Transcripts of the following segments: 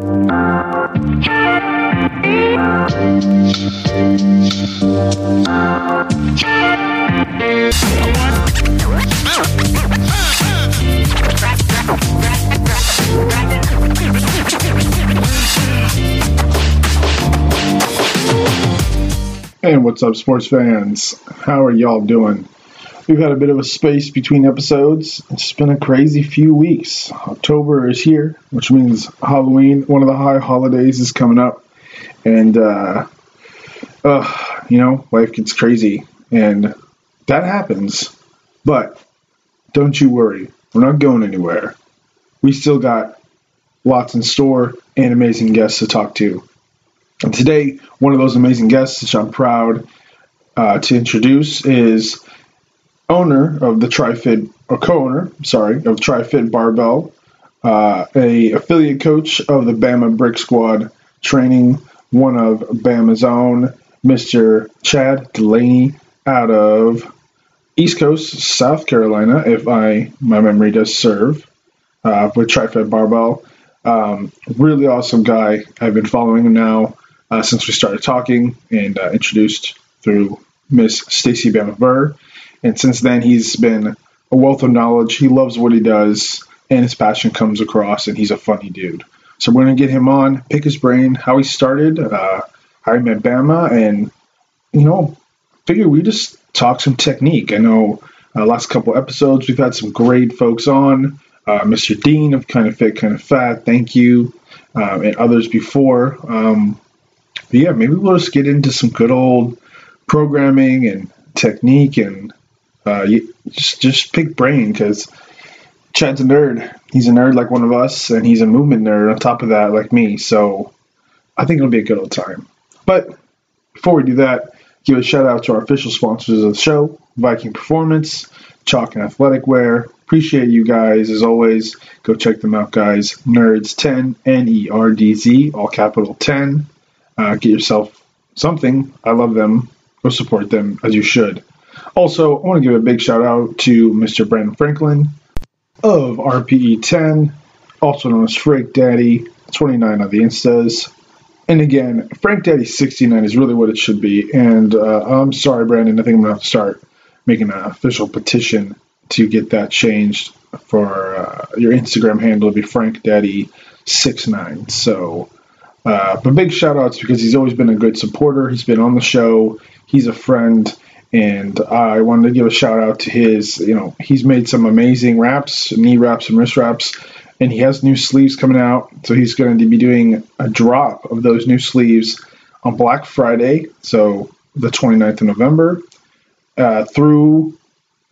And what's up, sports fans? How are y'all doing? We've had a bit of a space between episodes. It's been a crazy few weeks. October is here, which means Halloween, one of the high holidays, is coming up. And, uh, uh, you know, life gets crazy. And that happens. But don't you worry, we're not going anywhere. We still got lots in store and amazing guests to talk to. And today, one of those amazing guests, which I'm proud uh, to introduce, is owner of the TriFit, or co-owner, sorry, of TriFit Barbell, uh, a affiliate coach of the Bama Brick Squad training, one of Bama's own, Mr. Chad Delaney, out of East Coast, South Carolina, if I my memory does serve, uh, with TriFit Barbell. Um, really awesome guy. I've been following him now uh, since we started talking and uh, introduced through Miss Stacy Bama And since then, he's been a wealth of knowledge. He loves what he does, and his passion comes across, and he's a funny dude. So we're going to get him on, pick his brain, how he started, uh, how he met Bama, and, you know, figure we just talk some technique. I know uh, last couple episodes we've had some great folks on. Uh, Mr. Dean of Kind of Fit, Kind of Fat, thank you, um, and others before. Um, but yeah, maybe we'll just get into some good old programming and technique and uh, just just pick brain because Chad's a nerd. He's a nerd like one of us, and he's a movement nerd on top of that, like me. So I think it'll be a good old time. But before we do that, give a shout out to our official sponsors of the show, Viking Performance, Chalk and Athletic Wear. Appreciate you guys as always. Go check them out, guys. Nerds 10, N E R D Z, all capital 10. Uh, get yourself something. I love them. Go support them as you should. Also, I want to give a big shout out to Mr. Brandon Franklin of RPE 10, also known as Frank Daddy 29 on the Instas. And again, Frank Daddy 69 is really what it should be. And uh, I'm sorry, Brandon. I think I'm going to have to start making an official petition to get that changed for uh, your Instagram handle to be Frank Daddy 69. So uh, but big shout outs because he's always been a good supporter. He's been on the show. He's a friend. And I wanted to give a shout out to his, you know, he's made some amazing wraps, knee wraps and wrist wraps. And he has new sleeves coming out. So he's going to be doing a drop of those new sleeves on Black Friday. So the 29th of November uh, through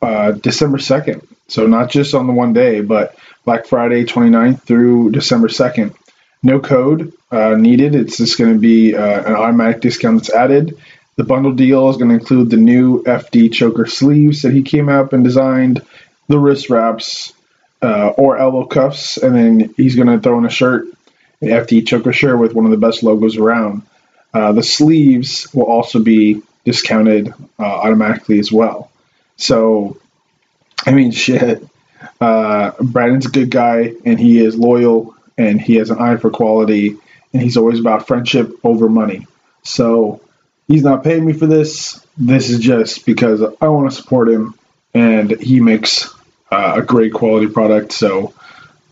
uh, December 2nd. So not just on the one day, but Black Friday 29th through December 2nd. No code uh, needed. It's just going to be uh, an automatic discount that's added. The bundle deal is going to include the new FD choker sleeves that he came up and designed, the wrist wraps, uh, or elbow cuffs, and then he's going to throw in a shirt, an FD choker shirt with one of the best logos around. Uh, the sleeves will also be discounted uh, automatically as well. So, I mean, shit. Uh, Brandon's a good guy, and he is loyal and he has an eye for quality, and he's always about friendship over money. So he's not paying me for this. This is just because I want to support him, and he makes uh, a great quality product. So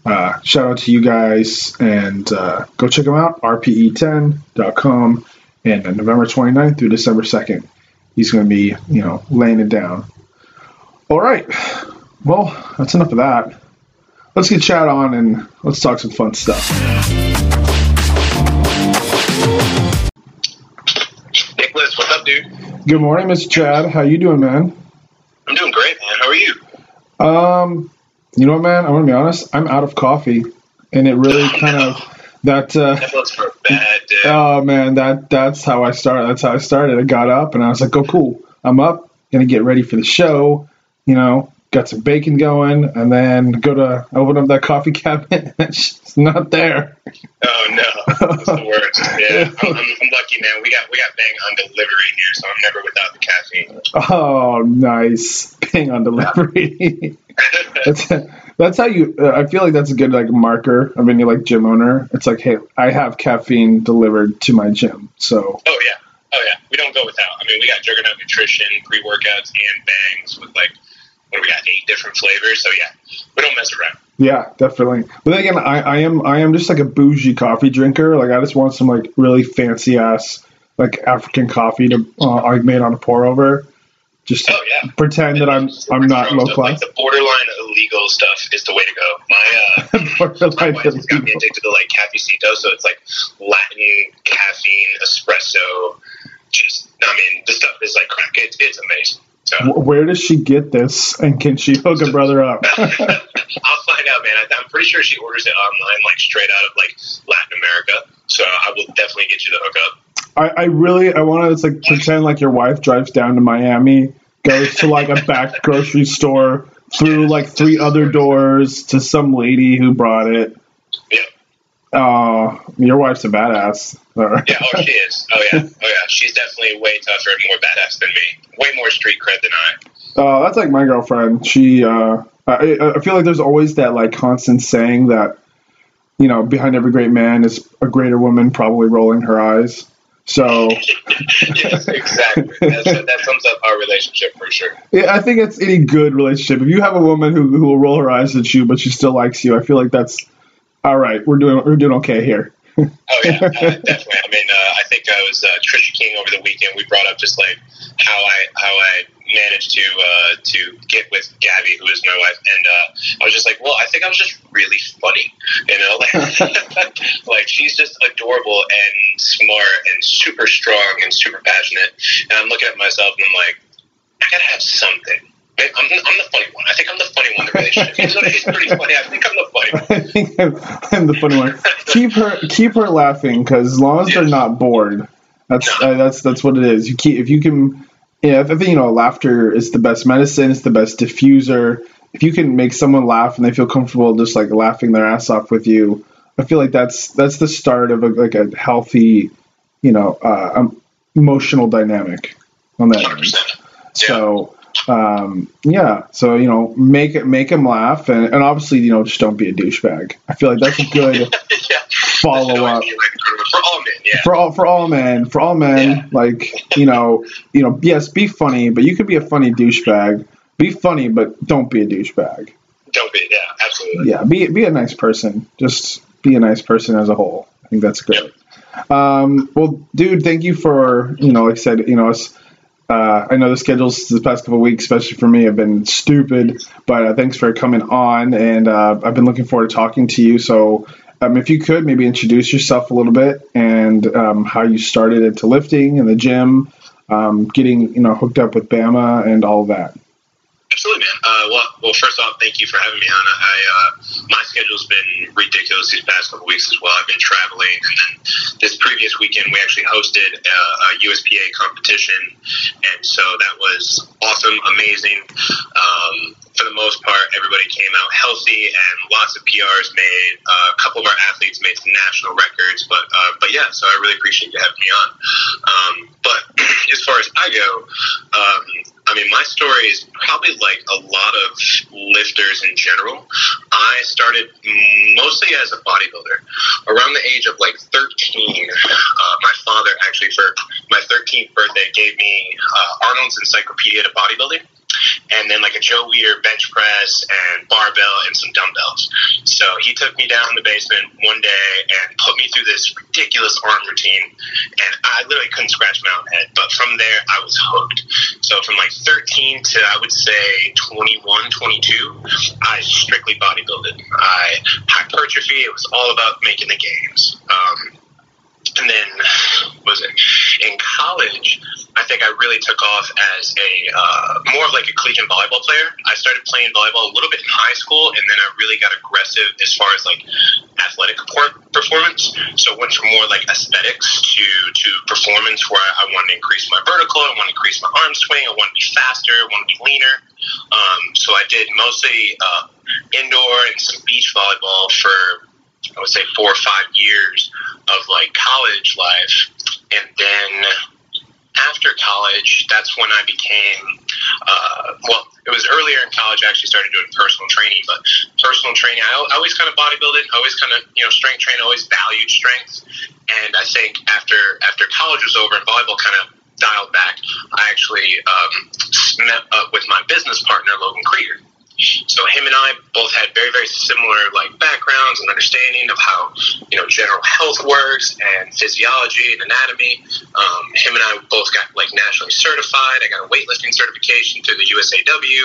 uh, shout out to you guys, and uh, go check him out, rpe10.com, and November 29th through December 2nd. He's going to be, you know, laying it down. All right. Well, that's enough of that let's get Chad on and let's talk some fun stuff. What's up, dude? Good morning, Mr. Chad. How you doing, man? I'm doing great, man. How are you? Um, you know what, man? I'm gonna be honest. I'm out of coffee, and it really oh, kind no. of that. Uh, that was for a bad day. Oh man, that that's how I started. That's how I started. I got up and I was like, "Oh, cool. I'm up. Gonna get ready for the show." You know, got some bacon going, and then go to open up that coffee cabinet. it's not there. Oh no, that's the worst. Yeah, I'm, I'm, I'm, lucky, man. We got we got Bang on delivery here, so I'm never without the caffeine. Oh, nice Bang on delivery. that's that's how you. Uh, I feel like that's a good like marker of any like gym owner. It's like, hey, I have caffeine delivered to my gym. So. Oh yeah, oh yeah. We don't go without. I mean, we got Juggernaut Nutrition, pre workouts, and bangs with like what do we got? Eight different flavors. So yeah, we don't mess around. Yeah, definitely. But then again, I, I am I am just like a bougie coffee drinker. Like I just want some like really fancy ass like African coffee to uh, I made on a pour over. Just oh, yeah. pretend that I'm I'm not low stuff, class. Like the borderline illegal stuff is the way to go. My uh, my wife got me addicted to like cafecito, so it's like Latin caffeine espresso. Just I mean, the stuff is like crack. It's it's amazing. So, Where does she get this, and can she hook a brother up? I'll find pretty sure she orders it online, like straight out of like Latin America. So I will definitely get you the hookup. I, I really I want to like pretend like your wife drives down to Miami, goes to like a back grocery store, through like three other doors to some lady who brought it. Yeah. Uh, your wife's a badass. Yeah, oh, she is. Oh, yeah. Oh, yeah. She's definitely way tougher and more badass than me. Way more street cred than I. Uh, that's like my girlfriend. She, uh, I, I feel like there's always that like constant saying that, you know, behind every great man is a greater woman probably rolling her eyes. So, yes, exactly. That's, that sums up our relationship for sure. Yeah, I think it's any good relationship. If you have a woman who, who will roll her eyes at you, but she still likes you, I feel like that's all right. We're doing we're doing okay here. oh yeah, uh, definitely. I mean, uh, I think I was uh, Trisha King over the weekend. We brought up just like how I how I managed to uh, to get with Gabby, who is my wife, and uh, I was just like, well, I think I was just really funny, you know, like, like she's just adorable and smart and super strong and super passionate, and I'm looking at myself and I'm like, I gotta have something. I'm, I'm the funny one. I think I'm the funny one in the relationship. He's, he's pretty funny. I think I'm the funny one. I think I'm, I'm the funny one. keep her keep her laughing because as long as they're not bored, that's uh, that's that's what it is. You keep if you can. Yeah, I think you know laughter is the best medicine. It's the best diffuser. If you can make someone laugh and they feel comfortable just like laughing their ass off with you, I feel like that's that's the start of a, like a healthy, you know, uh, um, emotional dynamic on that 100%. end. So um, yeah, so you know, make it make him laugh, and, and obviously, you know, just don't be a douchebag. I feel like that's a good yeah. Follow up for all men, yeah. for all for all men. For all men, Yeah. like you know, you know, yes, be funny, but you could be a funny douchebag. Be funny, but don't be a douchebag. Don't be, yeah, absolutely. Yeah, be be a nice person. Just be a nice person as a whole. I think that's great. Um, well, dude, thank you for you know, like I said, you know, us. Uh, I know the schedules this past couple of weeks, especially for me, have been stupid. But uh, thanks for coming on, and uh, I've been looking forward to talking to you. So, um, if you could maybe introduce yourself a little bit and um, how you started into lifting in the gym, um, getting you know hooked up with Bama, and all that. Absolutely, man. Uh, well, well, first off, thank you for having me on. I, uh, my schedule's been ridiculous these past couple weeks as well. I've been traveling, and then this previous weekend we actually hosted a, a USPA competition, and so that was awesome, amazing. Um, for the most part, everybody came out healthy, and lots of PRs made. Uh, a couple of our athletes made some national records, but uh, but yeah, so I really appreciate you having me on. Um, but as far as I go, um, I mean, my story is probably like a lot of lifters in general. I started mostly as a bodybuilder. Around the age of like 13, uh, my father actually, for my 13th birthday, gave me uh, Arnold's Encyclopedia to Bodybuilding. And then like a Joe Weider bench press and barbell and some dumbbells. So he took me down in the basement one day and put me through this ridiculous arm routine. And I literally couldn't scratch my own head. But from there, I was hooked. So from like 13 to I would say 21, 22, I strictly bodybuilded. I hypertrophy. It was all about making the gains. Um, and then was it in college? I think I really took off as a uh, more of like a collegiate volleyball player. I started playing volleyball a little bit in high school, and then I really got aggressive as far as like athletic performance. So went from more like aesthetics to to performance, where I wanted to increase my vertical, I wanted to increase my arm swing, I wanted to be faster, I wanted to be leaner. Um, so I did mostly uh, indoor and some beach volleyball for I would say four or five years of like college life, and then after college, that's when I became, uh, well, it was earlier in college I actually started doing personal training, but personal training, I, I always kind of bodybuilded, always kind of, you know, strength training, always valued strength. And I think after, after college was over and volleyball kind of dialed back, I actually um, met up with my business partner, Logan Krieger. So him and I both had very, very similar like backgrounds and understanding of how you know general health works and physiology and anatomy. Um, him and I both got like nationally certified. I got a weightlifting certification through the USAW.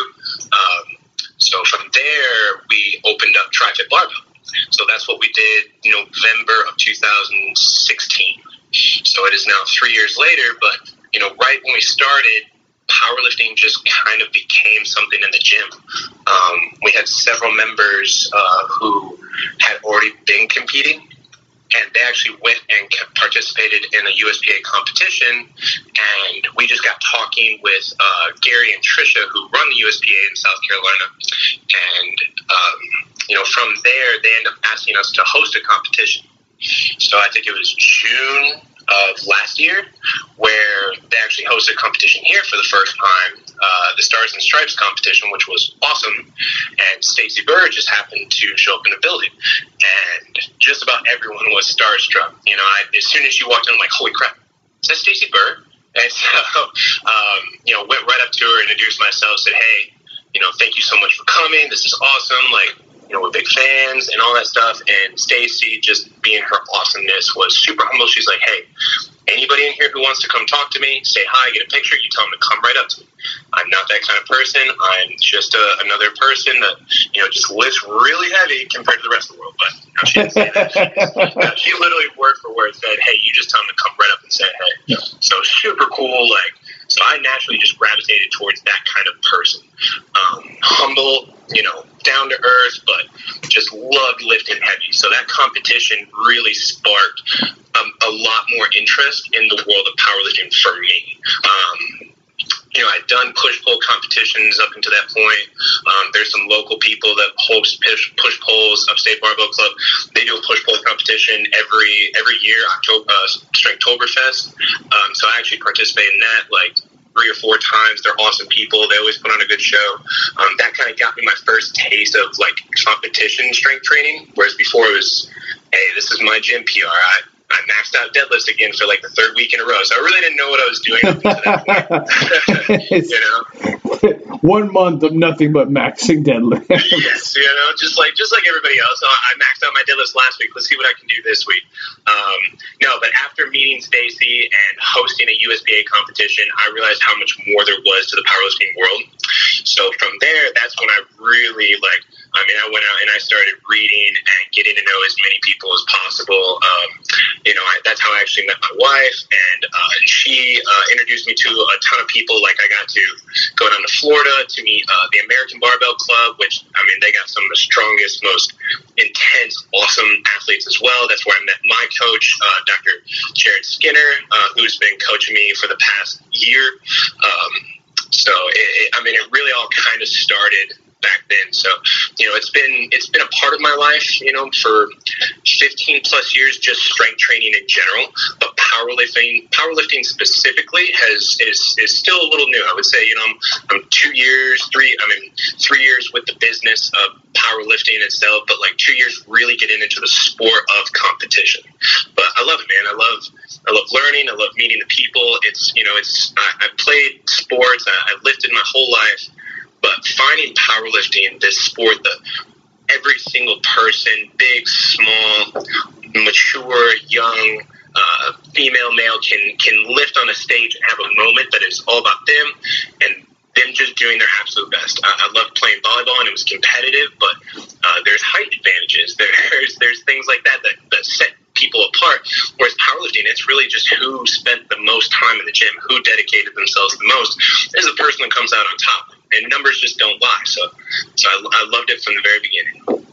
Um, so from there, we opened up TriFit Barbell. So that's what we did November of 2016. So it is now three years later, but you know, right when we started, powerlifting just kind of became something in the gym. Um, we had several members uh, who had already been competing, and they actually went and participated in a USPA competition. And we just got talking with uh, Gary and Trisha, who run the USPA in South Carolina. And, um, you know, from there, they end up asking us to host a competition. So I think it was June of last year, where they actually hosted a competition here for the first time, uh, the Stars and Stripes competition, which was awesome. And Stacy Burr just happened to show up in the building, and just about everyone was starstruck. You know, I, as soon as she walked in, I'm like, "Holy crap, is that Stacy Burr?" And so, um, you know, went right up to her, introduced myself, said, "Hey, you know, thank you so much for coming. This is awesome. Like, you know, we're big fans and all that stuff. And Stacy, just being her awesomeness, was super humble. She's like, hey, anybody in here who wants to come talk to me, say hi, get a picture, you tell them to come right up to me. I'm not that kind of person. I'm just a, another person that, you know, just lifts really heavy compared to the rest of the world. But no, she didn't say that. She, she literally word for word said, hey, you just tell them to come right up and say hey. Yeah. So super cool. Like, so I naturally just gravitated towards that kind of person. Um, humble, you know, down to earth, but just loved lifting heavy. So that competition really sparked um, a lot more interest in the world of powerlifting for me. Um, you know, I'd done push pull competitions up until that point. Um, there's some local people that host push push pulls, Upstate Barbell Club. They do a push pull competition every every year, October uh, Strengthtoberfest. Um, so I actually participate in that. Like three or four times. They're awesome people. They always put on a good show. Um, that kind of got me my first taste of like competition strength training. Whereas before it was, hey, this is my gym PR. I, I maxed out deadlifts again for like the third week in a row. So I really didn't know what I was doing up until that you know, one month of nothing but maxing deadlifts. yes, you know, just like just like everybody else. I maxed out my deadlifts last week. Let's see what I can do this week. Um, no, but after meeting Stacy and hosting a USPA competition, I realized how much more there was to the powerlifting world. So from there, that's when I really like I mean, I went out and I started reading and getting to know as many people as possible. Um, you know, I, that's how I actually met my wife, and uh, she uh, introduced me to a ton of people. Like, I got to go down to Florida to meet uh, the American Barbell Club, which I mean, they got some of the strongest, most intense, awesome athletes as well. That's where I met my coach, uh, Dr. Jared Skinner, uh, who's been coaching me for the past year. Um, so, it, it, I mean, it really all kind of started back then. So, you know, it's been it's been a part of my life, you know, for 15 plus years, just strength training in general. But powerlifting, powerlifting specifically, has is is still a little new. I would say, you know, I'm, I'm two years, three, I mean, three years with the business of powerlifting itself, but like two years really getting into the sport of competition. But I love it, man. I love I love learning. I love meeting the people. It's you know, it's I, I played sports. I, I've lifted my whole life but finding powerlifting, this sport that every single person, big, small, mature, young, uh, female, male, can can lift on a stage and have a moment that is all about them and them just doing their absolute best. I, I love playing volleyball and it was competitive, but uh, there's height advantages. There's there's things like that that, that set people apart. Whereas powerlifting, it's really just who spent the most time in the gym, who dedicated themselves the most, is the person that comes out on top and numbers just don't lie. So, so I, I loved it from the very beginning.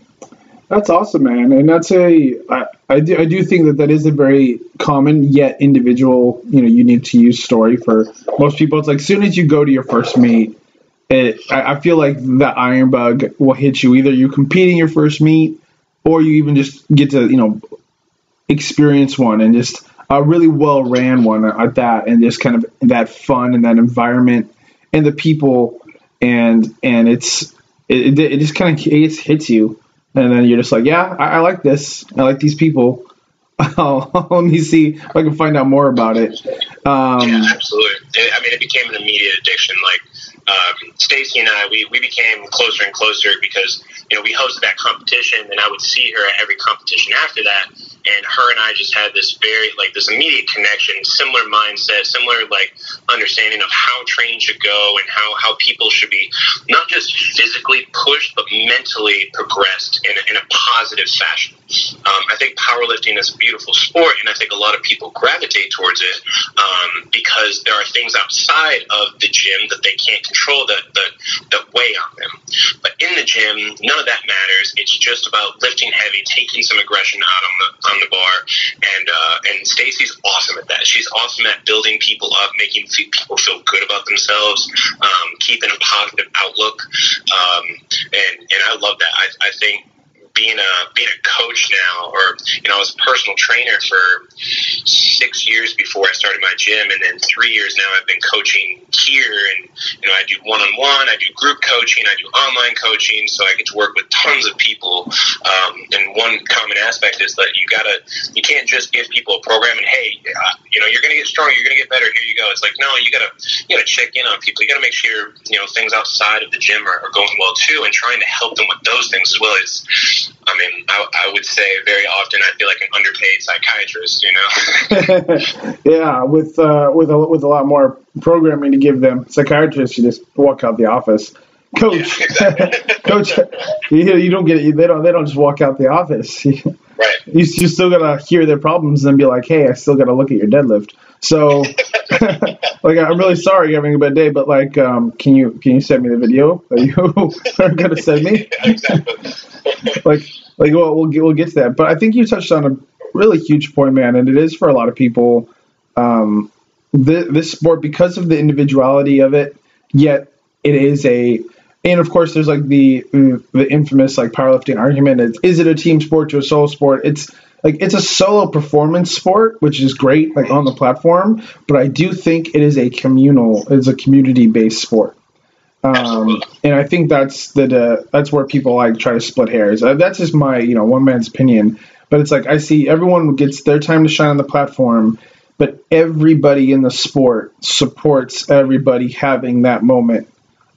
That's awesome, man. And that's a I, I do I do think that that is a very common yet individual, you know, unique to use story for most people. It's like as soon as you go to your first meet, it I, I feel like the iron bug will hit you. Either you competing your first meet, or you even just get to you know experience one and just a really well ran one at that, and just kind of that fun and that environment and the people, and and it's it, it just kind of it hits you, and then you're just like, yeah, I, I like this, I like these people. let me see if I can find out more about it. Um, yeah, absolutely. I mean, it became an immediate addiction. Like um, Stacy and I, we, we became closer and closer because you know we hosted that competition, and I would see her at every competition after that, and her and I just had this very like this immediate connection, similar mindset, similar like understanding of how training should go and how how people should be not just physically pushed but mentally progressed in a, in a positive fashion. Um, I think powerlifting is a beautiful sport, and I think a lot of people gravitate towards it um, because there are things outside of the gym that they can't control that that that weigh on them. But in the gym, none of that matters. It's just about lifting heavy, taking some aggression out on the on the bar, and uh, and Stacy's awesome at that. She's awesome at building people up, making people feel good about themselves, um, keeping a positive outlook, um, and and I love that. I, I think being a being a coach now, or you know, I was a personal trainer for six years before I started my gym, and then three years now I've been coaching here, and you know, I do one on one, I do group coaching, I do online coaching, so I get to work with tons of people. Um, and one common aspect is that you gotta, you can't just give people a program and hey, uh, you know, you're gonna get stronger, you're gonna get better. Here you go. It's like no, you gotta you gotta check in on people. You gotta make sure you know things outside of the gym are, are going well too, and trying to help them with those things as well. It's I mean, I, I, would say very often I feel like an underpaid psychiatrist, you know. yeah, with uh, with a, with a lot more programming to give them, psychiatrists you just walk out the office. Coach, yeah, exactly. coach, you, you don't get it. They don't. They don't just walk out the office. right. You, you still gotta hear their problems and be like, "Hey, I still gotta look at your deadlift." So, like, I'm really sorry you're having a bad day, but like, um, can you can you send me the video that you are gonna send me? like, like, well, we'll get, we'll get to that. But I think you touched on a really huge point, man, and it is for a lot of people. Um, the, this sport because of the individuality of it, yet it is a and of course there's like the the infamous like powerlifting argument is, is it a team sport to a solo sport it's like it's a solo performance sport, which is great, like on the platform. But I do think it is a communal, it's a community based sport. Um, and I think that's the that's where people like try to split hairs. Uh, that's just my you know one man's opinion. But it's like I see everyone gets their time to shine on the platform, but everybody in the sport supports everybody having that moment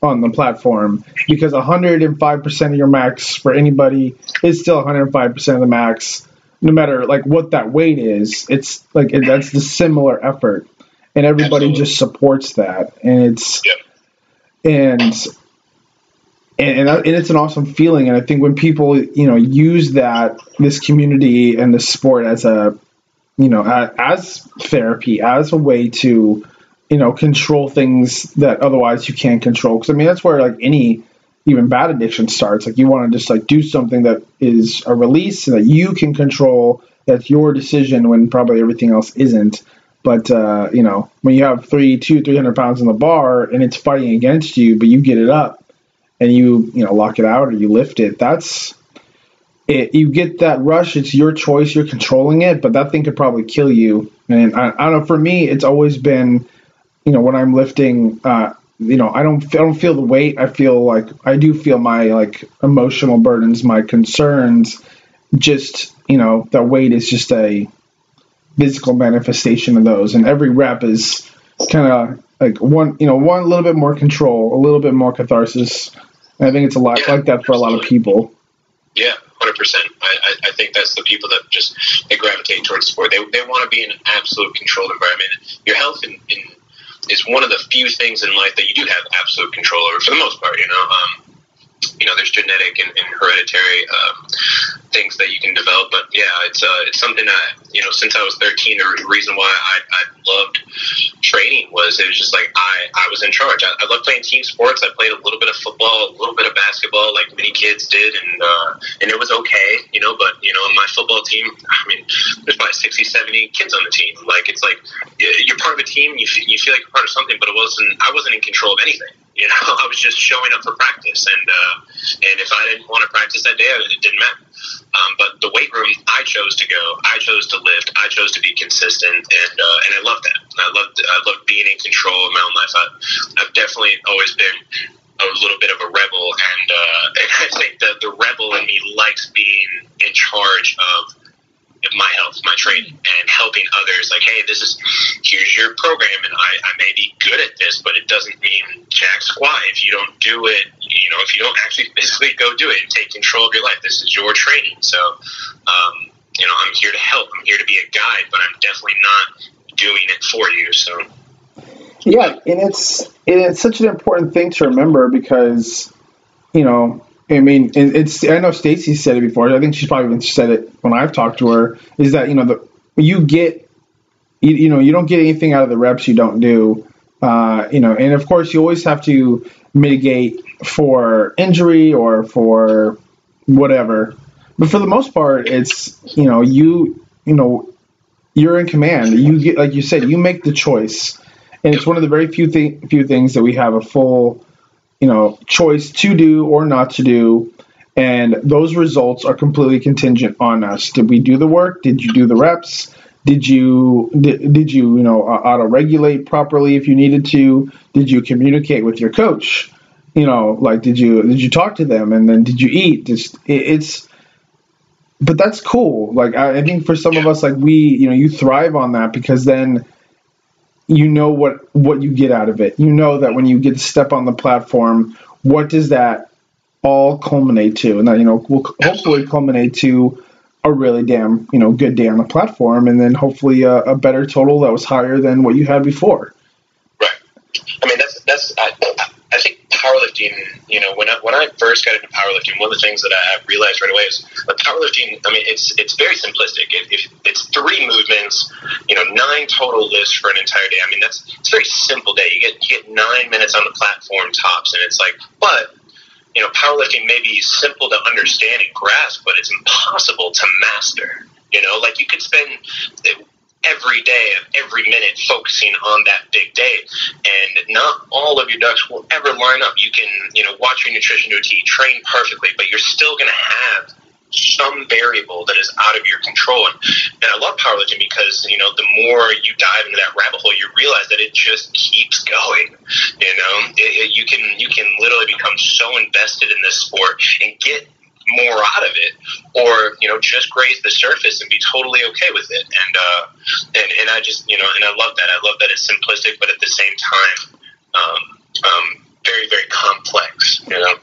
on the platform because 105% of your max for anybody is still 105% of the max no matter like what that weight is, it's like that's the similar effort, and everybody Absolutely. just supports that, and it's yep. and and and it's an awesome feeling. And I think when people you know use that this community and the sport as a you know as therapy as a way to you know control things that otherwise you can't control because I mean that's where like any even bad addiction starts. Like you want to just like do something that is a release that you can control. That's your decision when probably everything else isn't. But uh, you know, when you have three, two, three hundred pounds in the bar and it's fighting against you, but you get it up and you you know lock it out or you lift it, that's it. You get that rush. It's your choice. You're controlling it, but that thing could probably kill you. And I, I don't know. For me, it's always been, you know, when I'm lifting. Uh, you know, I don't I don't feel the weight. I feel like I do feel my like emotional burdens, my concerns. Just you know, the weight is just a physical manifestation of those, and every rep is kind of like one you know one a little bit more control, a little bit more catharsis. And I think it's a lot yeah, like that for absolutely. a lot of people. Yeah, hundred percent. I, I think that's the people that just they gravitate towards sport. They, they want to be in an absolute controlled environment. Your health in, in is one of the few things in life that you do have absolute control over for the most part. You know, um, you know, there's genetic and, and hereditary um, things that you can develop. But yeah, it's uh, it's something that you know since I was 13, the reason why I, I loved training was it was just like I, I was in charge. I, I loved playing team sports. I played a little bit of football, a little bit of basketball, like many kids did, and uh, and it was okay, you know. But you know, my football team, I mean, there's probably 60, 70 kids on the team. Like it's like you're part of a team. You feel, you feel like you're part of something, but it wasn't. I wasn't in control of anything You know, I was just showing up for practice, and uh, and if I didn't want to practice that day, it didn't matter. Um, but the weight room, I chose to go. I chose to lift. I chose to be consistent, and uh, and I love that. I love I love being in control of my own life. I, I've definitely always been a little bit of a rebel, and, uh, and I think that the rebel in me likes being in charge of my health, my training, and helping others. Like, hey, this is here's your program, and I, I may be good at this, but it doesn't mean jack squat if you don't do it. You know, if you don't actually physically go do it and take control of your life, this is your training. So, um, you know, I'm here to help. I'm here to be a guide, but I'm definitely not doing it for you. So. Yeah, and it's and it's such an important thing to remember because, you know, I mean, it's. I know Stacy said it before. I think she's probably even said it when I've talked to her. Is that you know the you get, you, you know, you don't get anything out of the reps you don't do. Uh, you know, and of course you always have to mitigate for injury or for whatever. But for the most part, it's you know you you know you're in command. You get like you said, you make the choice, and it's one of the very few thing, few things that we have a full you know, choice to do or not to do. And those results are completely contingent on us. Did we do the work? Did you do the reps? Did you did, did you you know auto regulate properly if you needed to? Did you communicate with your coach? You know, like did you did you talk to them and then did you eat? Just it, it's but that's cool. Like I, I think for some of us, like we you know you thrive on that because then you know what what you get out of it. You know that when you get to step on the platform, what does that all culminate to? And that you know will hopefully culminate to a really damn you know good day on the platform, and then hopefully a, a better total that was higher than what you had before. Right. I mean that's that's I, I think powerlifting, you know, when I, when I first got into powerlifting, one of the things that I realized right away is that powerlifting. I mean, it's it's very simplistic. It, it, it's three movements, you know, nine total lifts for an entire day. I mean, that's it's a very simple day. You get you get nine minutes on the platform tops, and it's like, but you know, powerlifting may be simple to understand and grasp, but it's impossible to master. You know, like you could spend every day of every minute focusing on that big day. And not all of your ducks will ever line up. You can, you know, watch your nutrition T, train perfectly, but you're still going to have some variable that is out of your control. And, and I love powerlifting because, you know, the more you dive into that rabbit hole, you realize that it just keeps going. You know, it, it, you can, you can literally become so invested in this sport and get more out of it, or you know, just graze the surface and be totally okay with it. And uh, and and I just you know, and I love that. I love that it's simplistic, but at the same time, um, um, very very complex. You know.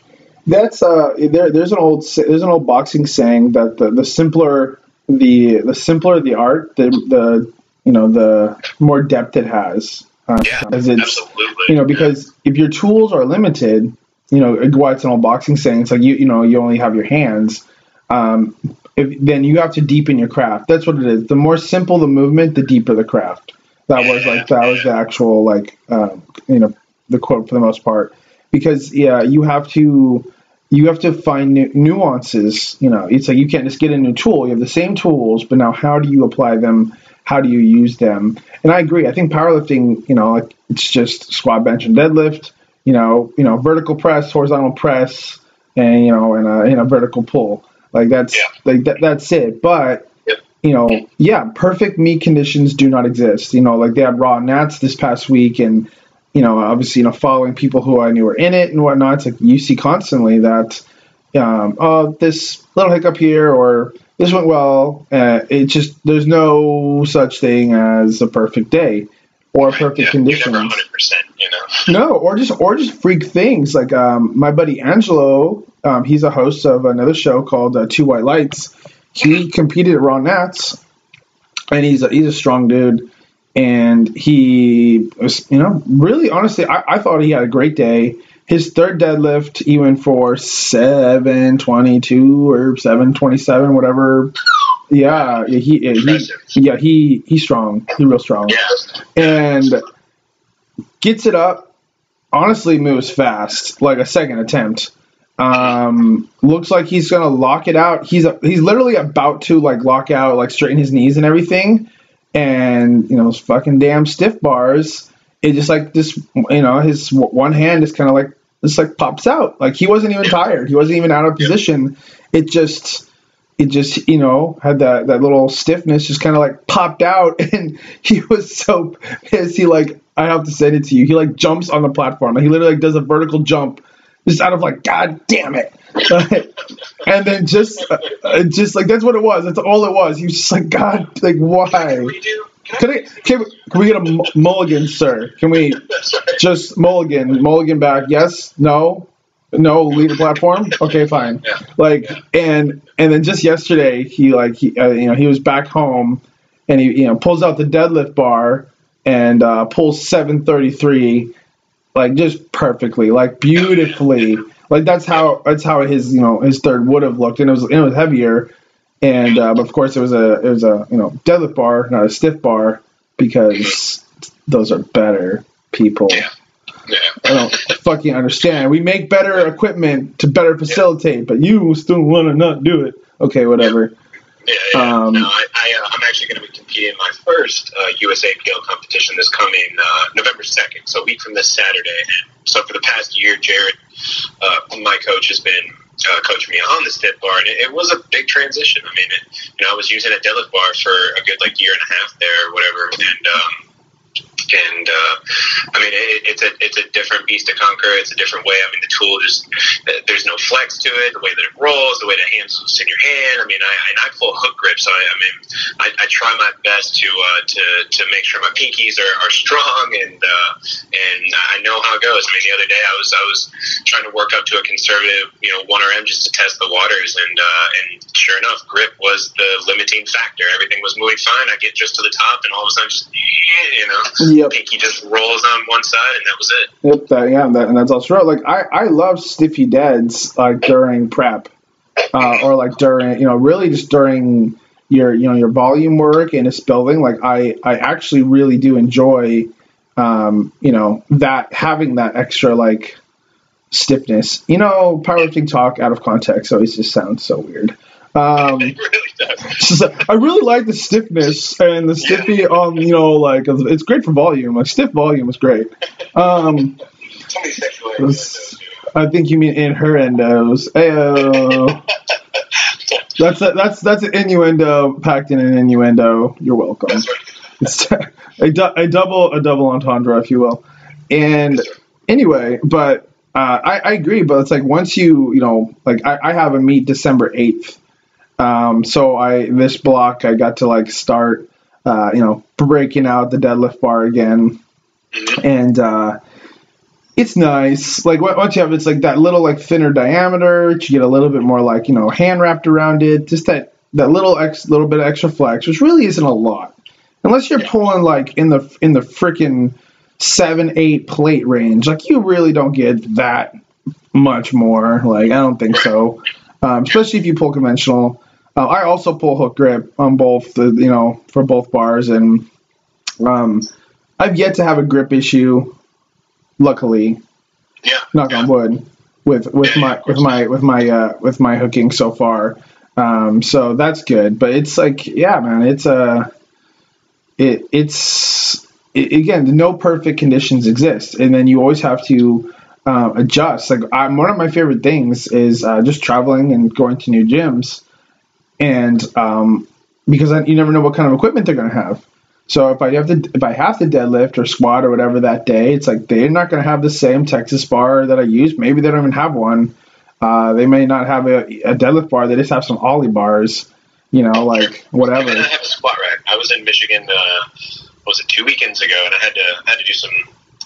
That's uh, there. There's an old there's an old boxing saying that the, the simpler the the simpler the art, the the you know the more depth it has. Uh, yeah, absolutely. You know, because if your tools are limited, you know, why it's an old boxing saying. It's like you, you know, you only have your hands. Um, if, then you have to deepen your craft. That's what it is. The more simple the movement, the deeper the craft. That was like that was the actual like uh, you know the quote for the most part because yeah you have to you have to find nu- nuances. You know, it's like you can't just get a new tool. You have the same tools, but now how do you apply them? How do you use them? And I agree. I think powerlifting, you know, like it's just squat, bench, and deadlift you know, you know, vertical press, horizontal press, and you know, and a, and a vertical pull. Like that's yeah. like that, that's it. But you know, yeah, perfect meet conditions do not exist. You know, like they had raw nats this past week, and you know, obviously, you know, following people who I knew were in it and whatnot. It's like you see constantly that, um, oh, this little hiccup here or this went well. Uh, it just there's no such thing as a perfect day or perfect yeah, conditions. You're never 100%, you know. No, or just or just freak things like um, my buddy Angelo. Um, he's a host of another show called uh, Two White Lights. He competed at Raw Nats, and he's a, he's a strong dude. And he was, you know, really honestly, I, I thought he had a great day. His third deadlift, he went for seven twenty two or seven twenty seven, whatever yeah, he, he, yeah, he he's strong. He's real strong. Yeah. And gets it up. Honestly, moves fast, like a second attempt. Um, looks like he's gonna lock it out. He's he's literally about to like lock out, like straighten his knees and everything. And you know, those fucking damn stiff bars. it just like this, you know, his one hand is kind of like just like pops out. Like he wasn't even tired. He wasn't even out of position. It just it just you know had that that little stiffness just kind of like popped out and he was so pissed he like i have to send it to you he like jumps on the platform like he literally like does a vertical jump just out of like god damn it. And then just uh, just like that's what it was. That's all it was. He was just like god like why? Can, I, can, we, can we get a mulligan sir? Can we just mulligan mulligan back? Yes? No? No? Leave the platform? Okay fine. Yeah. like and and then just yesterday he like he uh, you know he was back home and he you know pulls out the deadlift bar and uh, pulls 733 like just perfectly like beautifully like that's how that's how his you know his third would have looked and it was it was heavier and but of course it was a it was a you know deadlift bar not a stiff bar because those are better people Yeah. Yeah. I don't fucking understand. We make better equipment to better facilitate, but you still want to not do it. Okay, whatever. Yeah, yeah. Um, no, I, actually going to be competing in my first uh, USAPL competition this coming uh, November 2nd, so a week from this Saturday. So for the past year, Jared, uh, my coach, has been uh, coaching me on the stiff bar, and it, it was a big transition. I mean, it, you know, I was using a deadlift bar for a good like year and a half there, or whatever, and um, and uh, I mean, it, it's a it's a different beast to conquer. It's a different way. I mean, the tool just there's no flex to it. The way that it rolls, the way that it handles in your hand. I mean, I and I pull hook grip, so I, I mean, I, I try my best to uh, to to make sure my pinkies are, are strong, and uh, and I know how it goes. I mean, the other day I was I was trying to work up to a conservative, you know, one RM just to test the waters, and uh, and sure enough, grip was the limiting factor. Everything was moving fine. I get just to the top, and all of a sudden, just you know, Yep. pinky just rolls on one side, and that was it. Yep. That, yeah. That, and that's also true. Like I, I love stiffy deads like during prep, uh, or like during you know really just during your you know your volume work in this building. Like I, I actually really do enjoy, um, you know that having that extra like stiffness. You know, powerlifting talk out of context always just sounds so weird. Um, It really does. It's I really like the stiffness and the stiffy on you know like it's great for volume. Like stiff volume is great. Um, I think you mean innuendos. Ayo. That's a, that's that's an innuendo packed in an innuendo. You're welcome. Right. It's a, a double a double entendre, if you will. And anyway, but uh, I, I agree. But it's like once you you know like I, I have a meet December eighth. Um, so I this block I got to like start uh, you know breaking out the deadlift bar again, Mhm. and uh, it's nice. Like once you have it's like that little like thinner diameter, you get a little bit more like you know hand wrapped around it. Just that that little ex little bit of extra flex, which really isn't a lot, unless you're pulling like in the in the freaking seven eight plate range. Like you really don't get that much more. Like I don't think so. Um, especially if you pull conventional. Uh, I also pull hook grip on both the you know for both bars and um, I've yet to have a grip issue. Luckily, Yeah. knock yeah. on wood, with with my with my with my uh, with my hooking so far. Um, so that's good. But it's like, yeah, man, it's a it it's it, again, no perfect conditions exist, and then you always have to uh, adjust. Like I'm, one of my favorite things is uh, just traveling and going to new gyms, and um, because I, you never know what kind of equipment they're going to have. So if I have to if I have to deadlift or squat or whatever that day, it's like they're not going to have the same Texas bar that I use. Maybe they don't even have one. Uh, they may not have a, a deadlift bar. They just have some ollie bars. You know, like whatever. I have a squat rack. I was in Michigan. Uh, was it two weekends ago, and I had to had to do some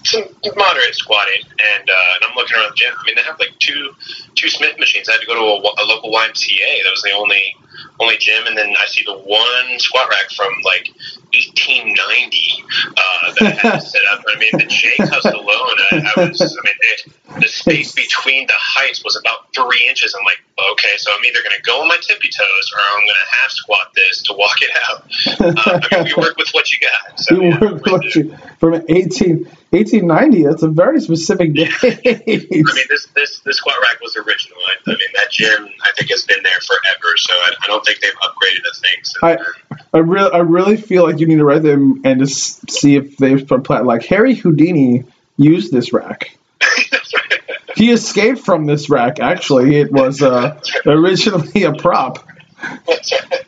some moderate squatting, and uh, and I'm looking around the gym. I mean, they have like two two Smith machines. I had to go to a, a local YMCA. That was the only only gym, and then I see the one squat rack from like 1890 uh, that I had to set up. I mean, the J cuffs alone, I, I was. I mean, it, the space between the heights was about three inches. I'm like, okay, so I'm either going to go on my tippy toes or I'm going to half squat this to walk it out. Uh, I mean, we work with what you got. So, you yeah, work with do. you from 18, 1890. That's a very specific date. I mean, this this this squat rack was original. I, I mean, that gym I think has been there forever. So I, I don't think they've upgraded a thing since I- then. I really, I really feel like you need to write them and just see if they've put like Harry Houdini used this rack. he escaped from this rack. Actually, it was uh, originally a prop.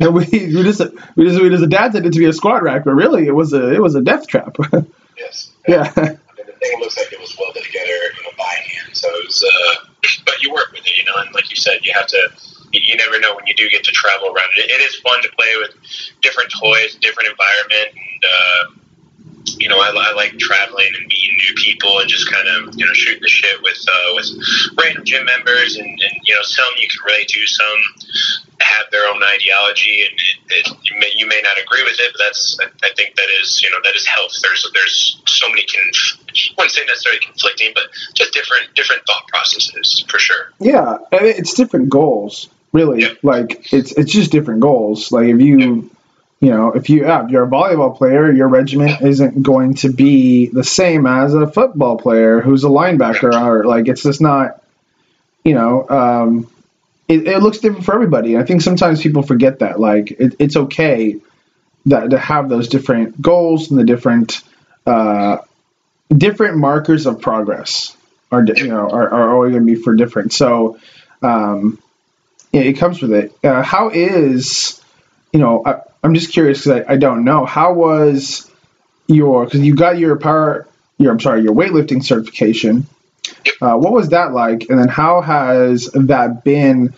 We, we just we just we just adapted it to be a squat rack, but really it was a it was a death trap. yes. Yeah. I mean, the thing looks like it was welded together, you know, by hand. So it was, uh, but you work with it, you know, and like you said, you have to. You, never know when you do get to travel around it. It is fun to play with different toys, different environment, and uh, you know, I, I like traveling and meeting new people and just kind of, you know, shooting the shit with uh, with random gym members. And, and, you know, some you can relate to, some have their own ideology, and it, it, you, may, you may not agree with it, but that's, I, I think that is, you know, that is health. There's there's so many, conf- I wouldn't say necessarily conflicting, but just different different thought processes for sure. Yeah, I mean, it's different goals, really. Like it's it's just different goals. Like if you you know, if you yeah, if you're a volleyball player, your regiment isn't going to be the same as a football player who's a linebacker or like it's just not you know, um it, it looks different for everybody. I think sometimes people forget that. Like it, it's okay that to have those different goals and the different uh different markers of progress are you know are, are always going to be for different. So um yeah, it comes with it. Uh, how is you know I, I'm just curious because I, I don't know how was your because you got your power your I'm sorry your weightlifting certification. Uh, what was that like? And then how has that been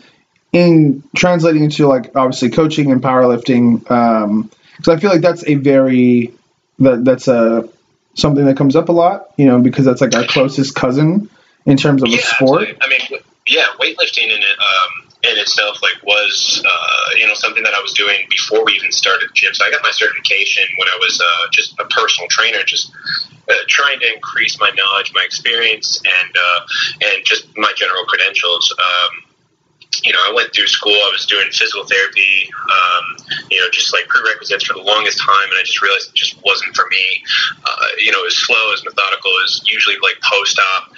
in translating into like obviously coaching and powerlifting? Because I feel like that's a very that that's a something that comes up a lot, you know, because that's like our closest cousin in terms of a sport. absolutely. I mean, yeah, weightlifting in it, um, in itself like was uh, you know something that I was doing before we even started the gym. So I got my certification when I was uh, just a personal trainer, just uh, trying to increase my knowledge, my experience, and uh, and just my general credentials. Um, you know, I went through school. I was doing physical therapy, um, you know, just like prerequisites for the longest time, and I just realized it just wasn't for me. Uh, you know, as slow, as methodical as usually like post op,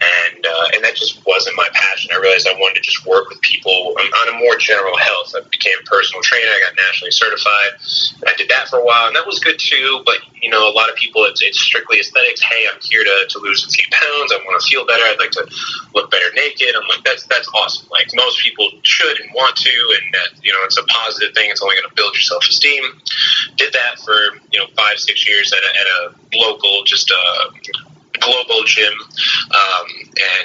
and uh, and that just wasn't my passion. I realized I wanted to just work with people on, a more general health. I became a personal trainer. I got nationally certified. I did that for a while, and that was good too. But you know, a lot of people, it's, it's strictly aesthetics. Hey, I'm here to, to lose a few pounds. I want to feel better. I'd like to look better naked. I'm like, that's that's awesome. Like most people should and want to, and that you know, it's a positive thing. It's only going to build your self esteem. Did that for you know five six years at a, at a local just uh, global gym, um,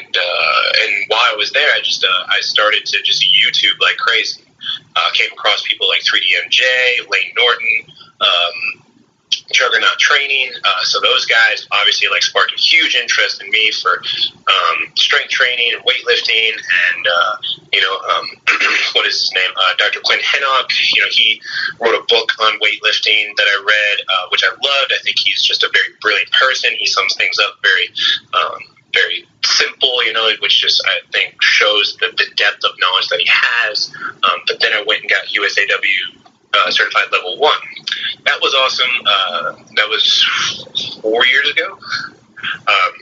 and uh, and while I was there, I just uh, I started to just YouTube like crazy. Uh, came across people like 3DMJ, Layne Norton. Um, Juggernaut Training. Uh, so those guys obviously like sparked a huge interest in me for um, strength training and weightlifting, and uh, you know um, what is his name? Uh, Dr. Quinn Henoch. You know he wrote a book on weightlifting that I read, uh, which I loved. I think he's just a very brilliant person. He sums things up very. Um, very simple, you know, which just I think shows the, the depth of knowledge that he has. Um, but then I went and got USAW uh, certified level one. That was awesome. Uh, that was four years ago. Um,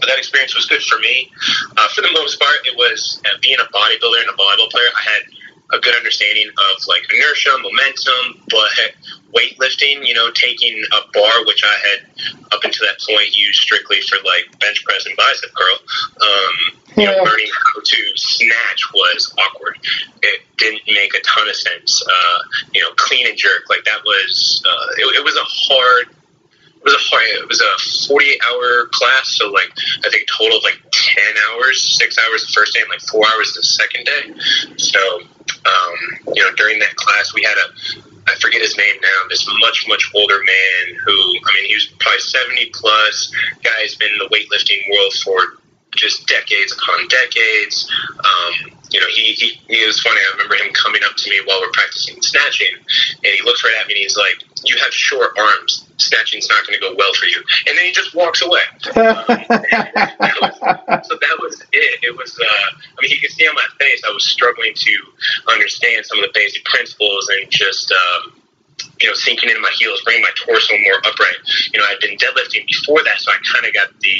but that experience was good for me. Uh, for the most part, it was uh, being a bodybuilder and a volleyball player. I had a good understanding of like inertia, momentum, but weightlifting, you know, taking a bar, which I had up until that point used strictly for like bench press and bicep curl, um, you know, learning how to snatch was awkward. It didn't make a ton of sense. Uh, you know, clean and jerk, like that was, uh, it, it was a hard it was a hard, it was a 48 hour class so like i think total of like 10 hours six hours the first day and like four hours the second day so um, you know during that class we had a i forget his name now this much much older man who i mean he was probably 70 plus guy's been in the weightlifting world for just decades upon decades um, you know, he, he, he was funny. I remember him coming up to me while we're practicing snatching, and he looks right at me and he's like, "You have short arms. Snatching's not going to go well for you." And then he just walks away. Um, so that was it. It was. Uh, I mean, he could see on my face I was struggling to understand some of the basic principles and just. Um, you know, sinking into my heels, bringing my torso more upright. You know, I'd been deadlifting before that, so I kind of got the,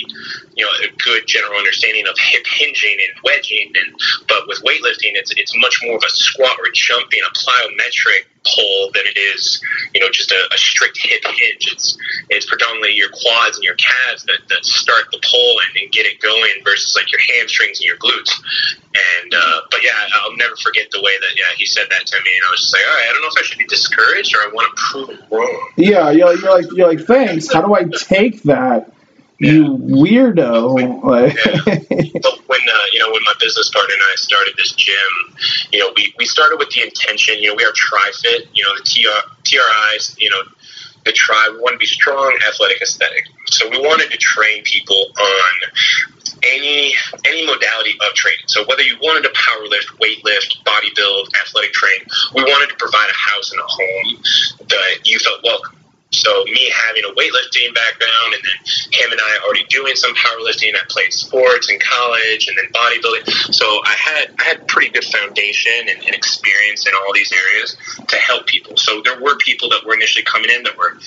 you know, a good general understanding of hip hinging and wedging. And but with weightlifting, it's it's much more of a squat or jumping, a plyometric pull than it is, you know, just a, a strict hip hinge. It's it's predominantly your quads and your calves that, that start the pull and, and get it going versus like your hamstrings and your glutes. And uh, but yeah, I'll never forget the way that yeah he said that to me, and I was just like, all right, I don't know if I should be discouraged or I want to prove wrong. Yeah, you're, you're like you're like thanks. How do I take that? You weirdo! Like, But when uh, you know when my business partner and I started this gym, you know we, we started with the intention. You know we are TriFit. You know the TR, TRIs. You know the Tri. We want to be strong, athletic, aesthetic. So we wanted to train people on any any modality of training. So whether you wanted to power lift, weight lift, body build, athletic train, we wanted to provide a house and a home that you felt welcome. So me having a weightlifting background and then him and I already doing some powerlifting. I played sports in college and then bodybuilding. So I had I had pretty good foundation and, and experience in all these areas to help people. So there were people that were initially coming in that were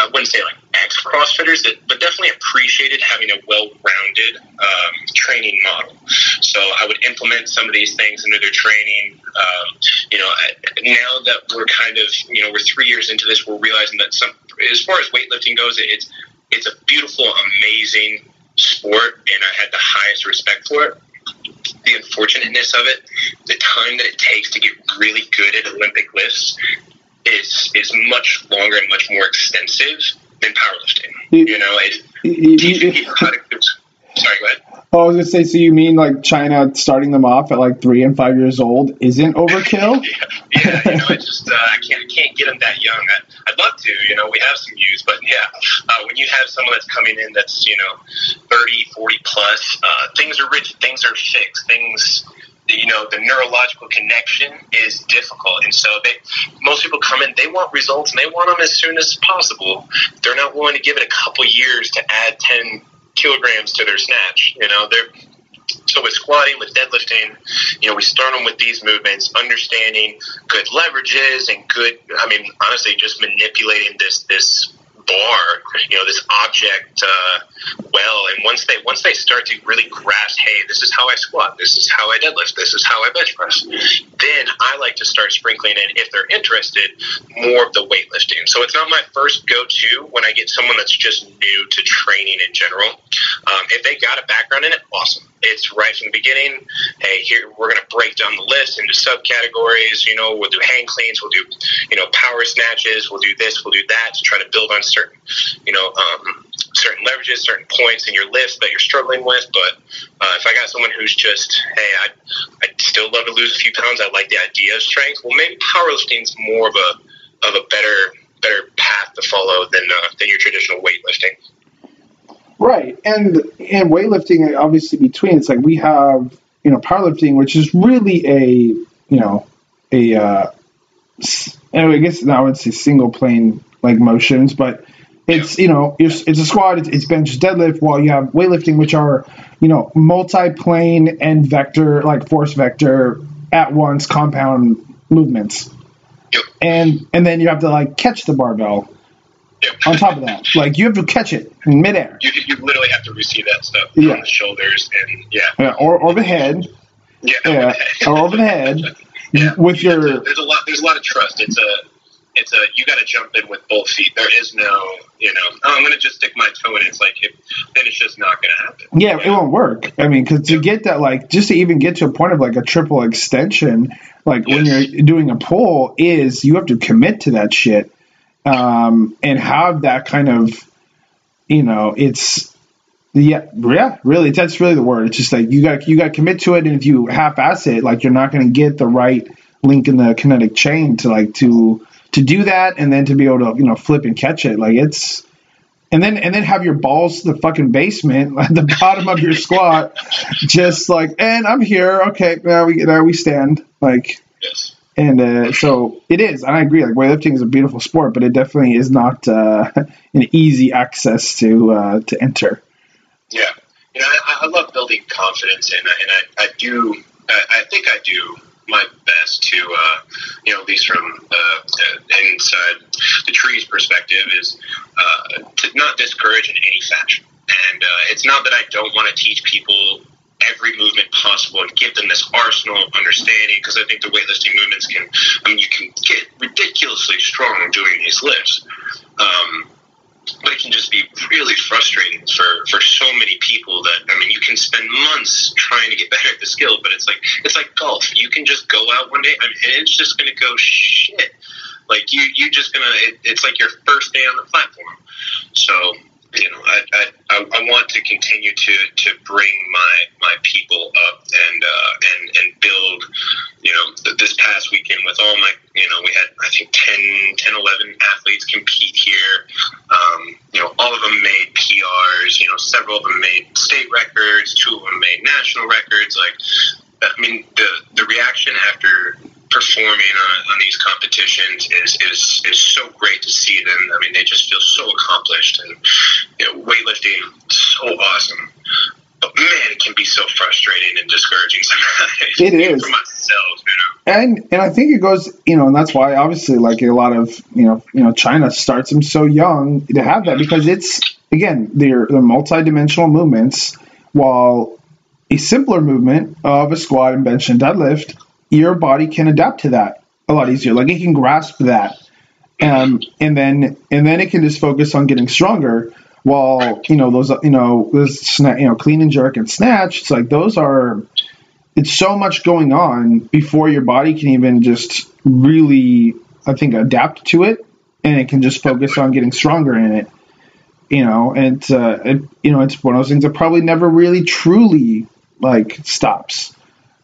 I wouldn't say like ex CrossFitters, but definitely appreciated having a well-rounded um, training model. So I would implement some of these things into their training. Um, you know, now that we're kind of you know we're three years into this, we're realizing that some as far as weightlifting goes, it's it's a beautiful, amazing sport, and I had the highest respect for it. The unfortunateness of it, the time that it takes to get really good at Olympic lifts, is is much longer and much more extensive than powerlifting. You, you know, it, you, teaching people how to. Sorry, go ahead. Oh, I was gonna say, so you mean like China starting them off at like three and five years old isn't overkill? yeah, yeah, you know, I just uh, I can't I can't get them that young. I, I'd love to, you know, we have some youth, but yeah, uh, when you have someone that's coming in that's you know 30, 40 plus, uh, things are rigid, things are fixed, things you know the neurological connection is difficult. And so they most people come in they want results and they want them as soon as possible. They're not willing to give it a couple years to add 10 kilograms to their snatch you know? They're so with squatting with deadlifting you know we start them with these movements understanding good leverages and good i mean honestly just manipulating this this bar, you know, this object uh, well. And once they once they start to really grasp, hey, this is how I squat, this is how I deadlift, this is how I bench press, then I like to start sprinkling in, if they're interested, more of the weightlifting. So it's not my first go-to when I get someone that's just new to training in general. Um, if they got a background in it, awesome it's right from the beginning. Hey, here we're going to break down the list into subcategories. You know, we'll do hang cleans, we'll do, you know, power snatches, we'll do this, we'll do that to try to build on certain, you know, um, certain leverages, certain points in your list that you're struggling with. But uh, if I got someone who's just, hey, I I still love to lose a few pounds. I like the idea of strength. Well, maybe powerlifting's more of a of a better better path to follow than uh, than your traditional weightlifting. Right, and and weightlifting obviously between it's like we have you know powerlifting, which is really a you know a uh, I guess now it's a single plane like motions, but it's you know it's, it's a squat, it's, it's bench, deadlift. While you have weightlifting, which are you know multi-plane and vector like force vector at once compound movements, Yep. and and then you have to like catch the barbell Yep. on top of that. Like you have to catch it in midair. you, you literally have to receive that stuff Yeah. on the shoulders and yeah, Yeah, or over the head, yeah, yeah, or over the head Yeah. with your there's a lot there's a lot of trust. It's a it's a you got to jump in with both feet. There is no you know oh, I'm going to just stick my toe in. It's like it, then it's just not going to happen. yeah, it won't work. I mean, because to get that, like, just to even get to a point of like a triple extension, like when you're doing a pull, is you have to commit to that shit, um, and have that kind of, you know, it's yeah, yeah, really, that's really the word. It's just like you got you got to commit to it, and if you half-ass it, like you're not going to get the right link in the kinetic chain to like to to do that, and then to be able to you know flip and catch it. Like it's and then and then have your balls to the fucking basement at the bottom of your squat, just like and I'm here. Okay, now we now we stand like. Yes. And uh, so it is, and I agree. Like weightlifting is a beautiful sport, but it definitely is not uh, an easy access to uh, to enter. Yeah, you know, I, I love building confidence, and I, and I, I do. I, I think I do my best to, uh, you know, at least from uh, inside the tree's perspective, is uh, to not discourage in any fashion. And uh, it's not that I don't want to teach people every movement possible and give them this arsenal of understanding because I think the weightlifting movements can, I mean, you can get ridiculously strong doing these lifts. Um, but it can just be really frustrating for, for so many people that I mean you can spend months trying to get better at the skill, but it's like it's like golf. You can just go out one day and it's just gonna go shit. Like you you just gonna it, it's like your first day on the platform. So you know, I, I, I want to continue to, to bring my, my people up and, uh, and, and build, you know, this past weekend with all my, you know, we had, I think 10, 10 11 athletes compete here. Um, you know, all of them made PRs, you know, several of them made state records, two of them made national records. Like, I mean, the, the reaction after performing on, on these competitions is, is is so great to see them. I mean, they just feel so accomplished, and weightlifting so awesome. But man, it can be so frustrating and discouraging sometimes. It is for myself, you know. And and I think it goes, you know, and that's why obviously like a lot of you know you know China starts them so young to have that because it's again they're they're multi-dimensional movements while a simpler movement of a squat and bench and deadlift your body can adapt to that a lot easier. Like it can grasp that, um, and then and then it can just focus on getting stronger. While you know those you know those sna- you know clean and jerk and snatch, it's like those are. It's so much going on before your body can even just really, I think, adapt to it, and it can just focus on getting stronger in it. You know, and uh, it, you know it's one of those things that probably never really truly like stops.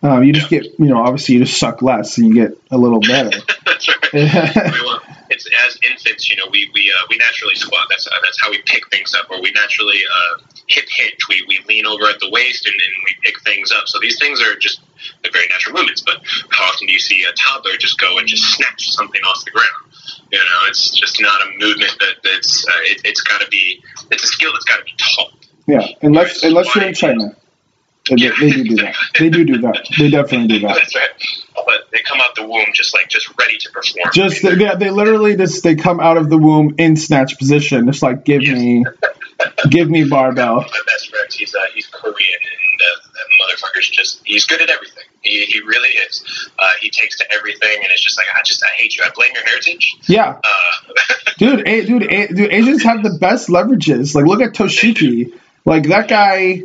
Um, you just get, you know, obviously you just suck less and you get a little better. That's right. it's as infants, you know, we we uh, we naturally squat. That's uh, that's how we pick things up, or we naturally uh, hip hinge. We we lean over at the waist and, and we pick things up. So these things are just they're very natural movements. But how often do you see a toddler just go and just snatch something off the ground? You know, it's just not a movement that that's uh, it, it's got to be. It's a skill that's got to be taught. Yeah, unless unless you're in China. They, they, do do that. They do do that. They definitely do that. That's right. But they come out the womb just like just ready to perform. Just they, yeah, they literally just they come out of the womb in snatch position. It's like give yes. me, give me barbell. My best friend, he's uh, he's Korean, and uh, that motherfucker's just he's good at everything. He, he really is. Uh, he takes to everything, and it's just like I just I hate you. I blame your heritage. Yeah, uh, dude, a, dude, a, dude, Asians have the best leverages. Like look at Toshiki. Like that guy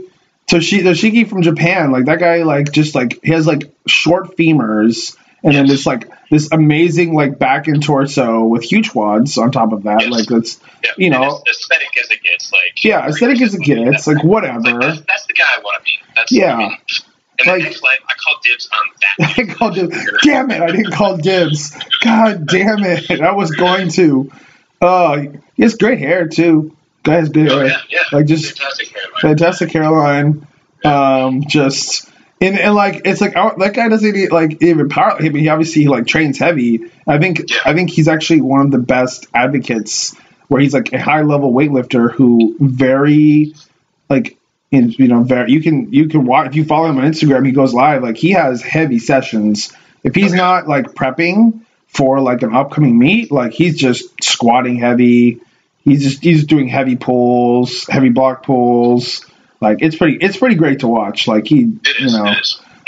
Toshi, Toshiki from Japan, like that guy, like just like he has like short femurs and yes. then this like this amazing like back and torso with huge quads on top of that. Yes. Like that's yeah. you know aesthetic as it gets. Like yeah, aesthetic as it gets. Like whatever. Like, that's, that's, the guy I want to be. That's yeah. I mean, in like, next life, I call dibs on that. I called dibs. Damn it! I didn't call dibs. God damn it! I was going to. Uh, he has great hair too. Guy's good. Oh, yeah, yeah. Like just fantastic Caroline. Fantastic hairline. Um, just and, and like it's like our, that guy doesn't even, like even power. I mean, he obviously like trains heavy. I think yeah. I think he's actually one of the best advocates where he's like a high level weightlifter who very like you know very you can you can watch if you follow him on Instagram he goes live like he has heavy sessions if he's okay. not like prepping for like an upcoming meet like he's just squatting heavy he's just he's doing heavy pulls, heavy block pulls. Like it's pretty it's pretty great to watch. Like he, is, you know,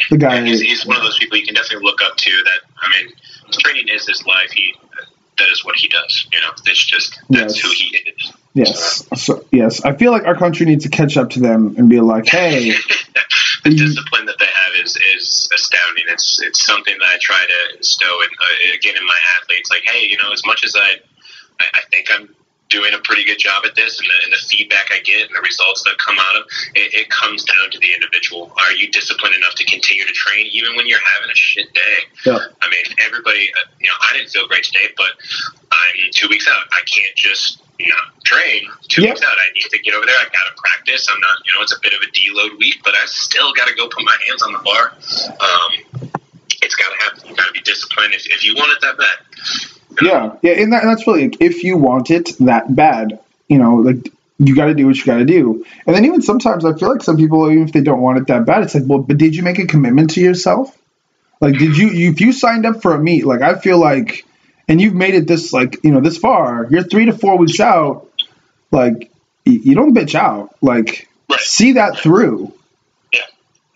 the guy. Yeah, he's, he's, one of those people you can definitely look up to. That I mean, training is his life. He that is what he does. You know, it's just that's yes. who he is. Yes. So, so, yes, I feel like our country needs to catch up to them and be like, hey. the discipline that they have is, is astounding. It's it's something that I try to instill in, uh, again in my athletes. Like, hey, you know, as much as I, I, I think I'm doing a pretty good job at this and the, and the feedback I get and the results that come out of it, it comes down to the individual. Are you disciplined enough to continue to train even when you're having a shit day? Yeah. I mean, everybody, uh, you know, I didn't feel great today, but I'm two weeks out. I can't just, you know, train two weeks out. I need to get over there. I got to practice. I'm not, you know, it's a bit of a deload week, but I still got to go put my hands on the bar. Um, it's got to happen. You got to be disciplined if, if you want it that bad. Yeah, yeah, and, that, and that's really like, if you want it that bad, you know, like you got to do what you got to do. And then even sometimes I feel like some people, even if they don't want it that bad, it's like, well, but did you make a commitment to yourself? Like, did you, you if you signed up for a meet, like I feel like, and you've made it this like you know this far, you're three to four weeks out, like you don't bitch out, like see that through.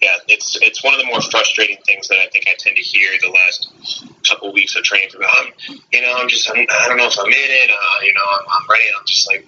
Yeah. it's it's one of the more frustrating things that I think I tend to hear the last couple weeks of training. I'm, you know, I'm just, I'm, I don't know if I'm in it. Uh, you know, I'm, I'm ready. I'm just like,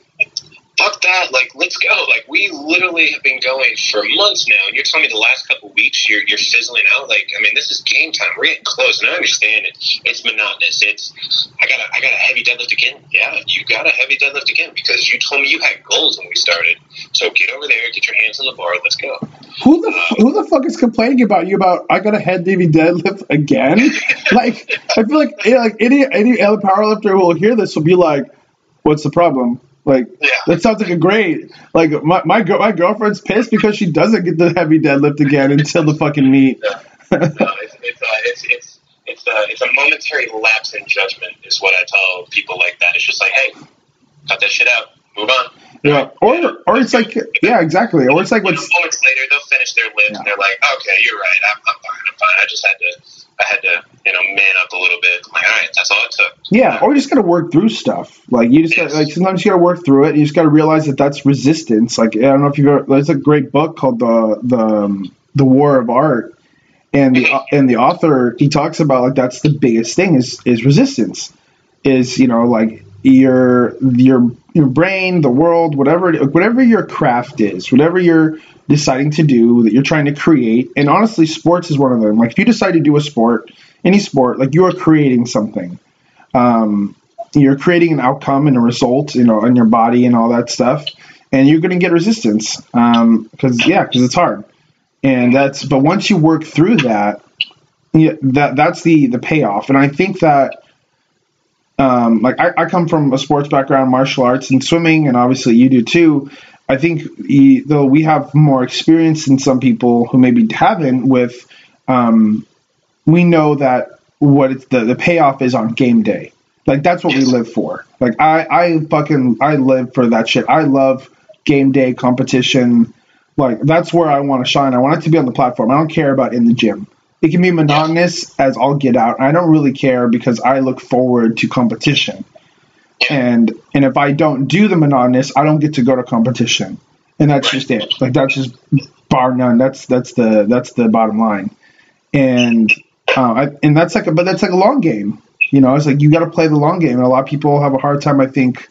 fuck that. Like, let's go. Like, we literally have been going for months now, and you're telling me the last couple weeks you're, you're fizzling out. Like, I mean, this is game time. We're getting close, and I understand it. It's monotonous. It's I got a, I got a heavy deadlift again. Yeah, you got a heavy deadlift again because you told me you had goals when we started. So get over there, get your hands on the bar. Let's go. Who the uh, who the fuck is complaining about you about I got a head heavy deadlift again? like, I feel like like any any other powerlifter who will hear this will be like, "What's the problem?" Like yeah. that sounds like a great like my my, girl, my girlfriend's pissed because she doesn't get the heavy deadlift again until the fucking meet. Yeah. no, it's it's, uh, it's it's it's a uh, it's a momentary lapse in judgment is what I tell people like that. It's just like, hey, cut that shit out, move on. Yeah, or or it's like yeah, exactly. Or it's like what's moments later they'll finish their lift yeah. and they're like, okay, you're right, I'm, I'm fine, I'm fine. I just had to I had to, you know, man up a little bit. I'm like, all right, that's all it took. Yeah, or you just got to work through stuff. Like you just gotta, like sometimes you got to work through it. And you just got to realize that that's resistance. Like I don't know if you've ever. There's a great book called the the um, the War of Art, and the mm-hmm. and the author he talks about like that's the biggest thing is is resistance. Is you know like your your your brain, the world, whatever whatever your craft is, whatever you're deciding to do that you're trying to create. And honestly, sports is one of them. Like if you decide to do a sport, any sport, like you are creating something. Um, you're creating an outcome and a result, you know, in your body and all that stuff, and you're going to get resistance because um, yeah, because it's hard. And that's but once you work through that, yeah, that that's the the payoff. And I think that um, like I, I, come from a sports background, martial arts and swimming, and obviously you do too. I think he, though we have more experience than some people who maybe haven't with, um, we know that what the the payoff is on game day. Like that's what we live for. Like I I fucking I live for that shit. I love game day competition. Like that's where I want to shine. I want it to be on the platform. I don't care about in the gym. It can be monotonous as I'll get out. I don't really care because I look forward to competition. And and if I don't do the monotonous, I don't get to go to competition. And that's just it. Like that's just bar none. That's that's the that's the bottom line. And uh, I, and that's like a, but that's like a long game. You know, it's like you got to play the long game, and a lot of people have a hard time, I think,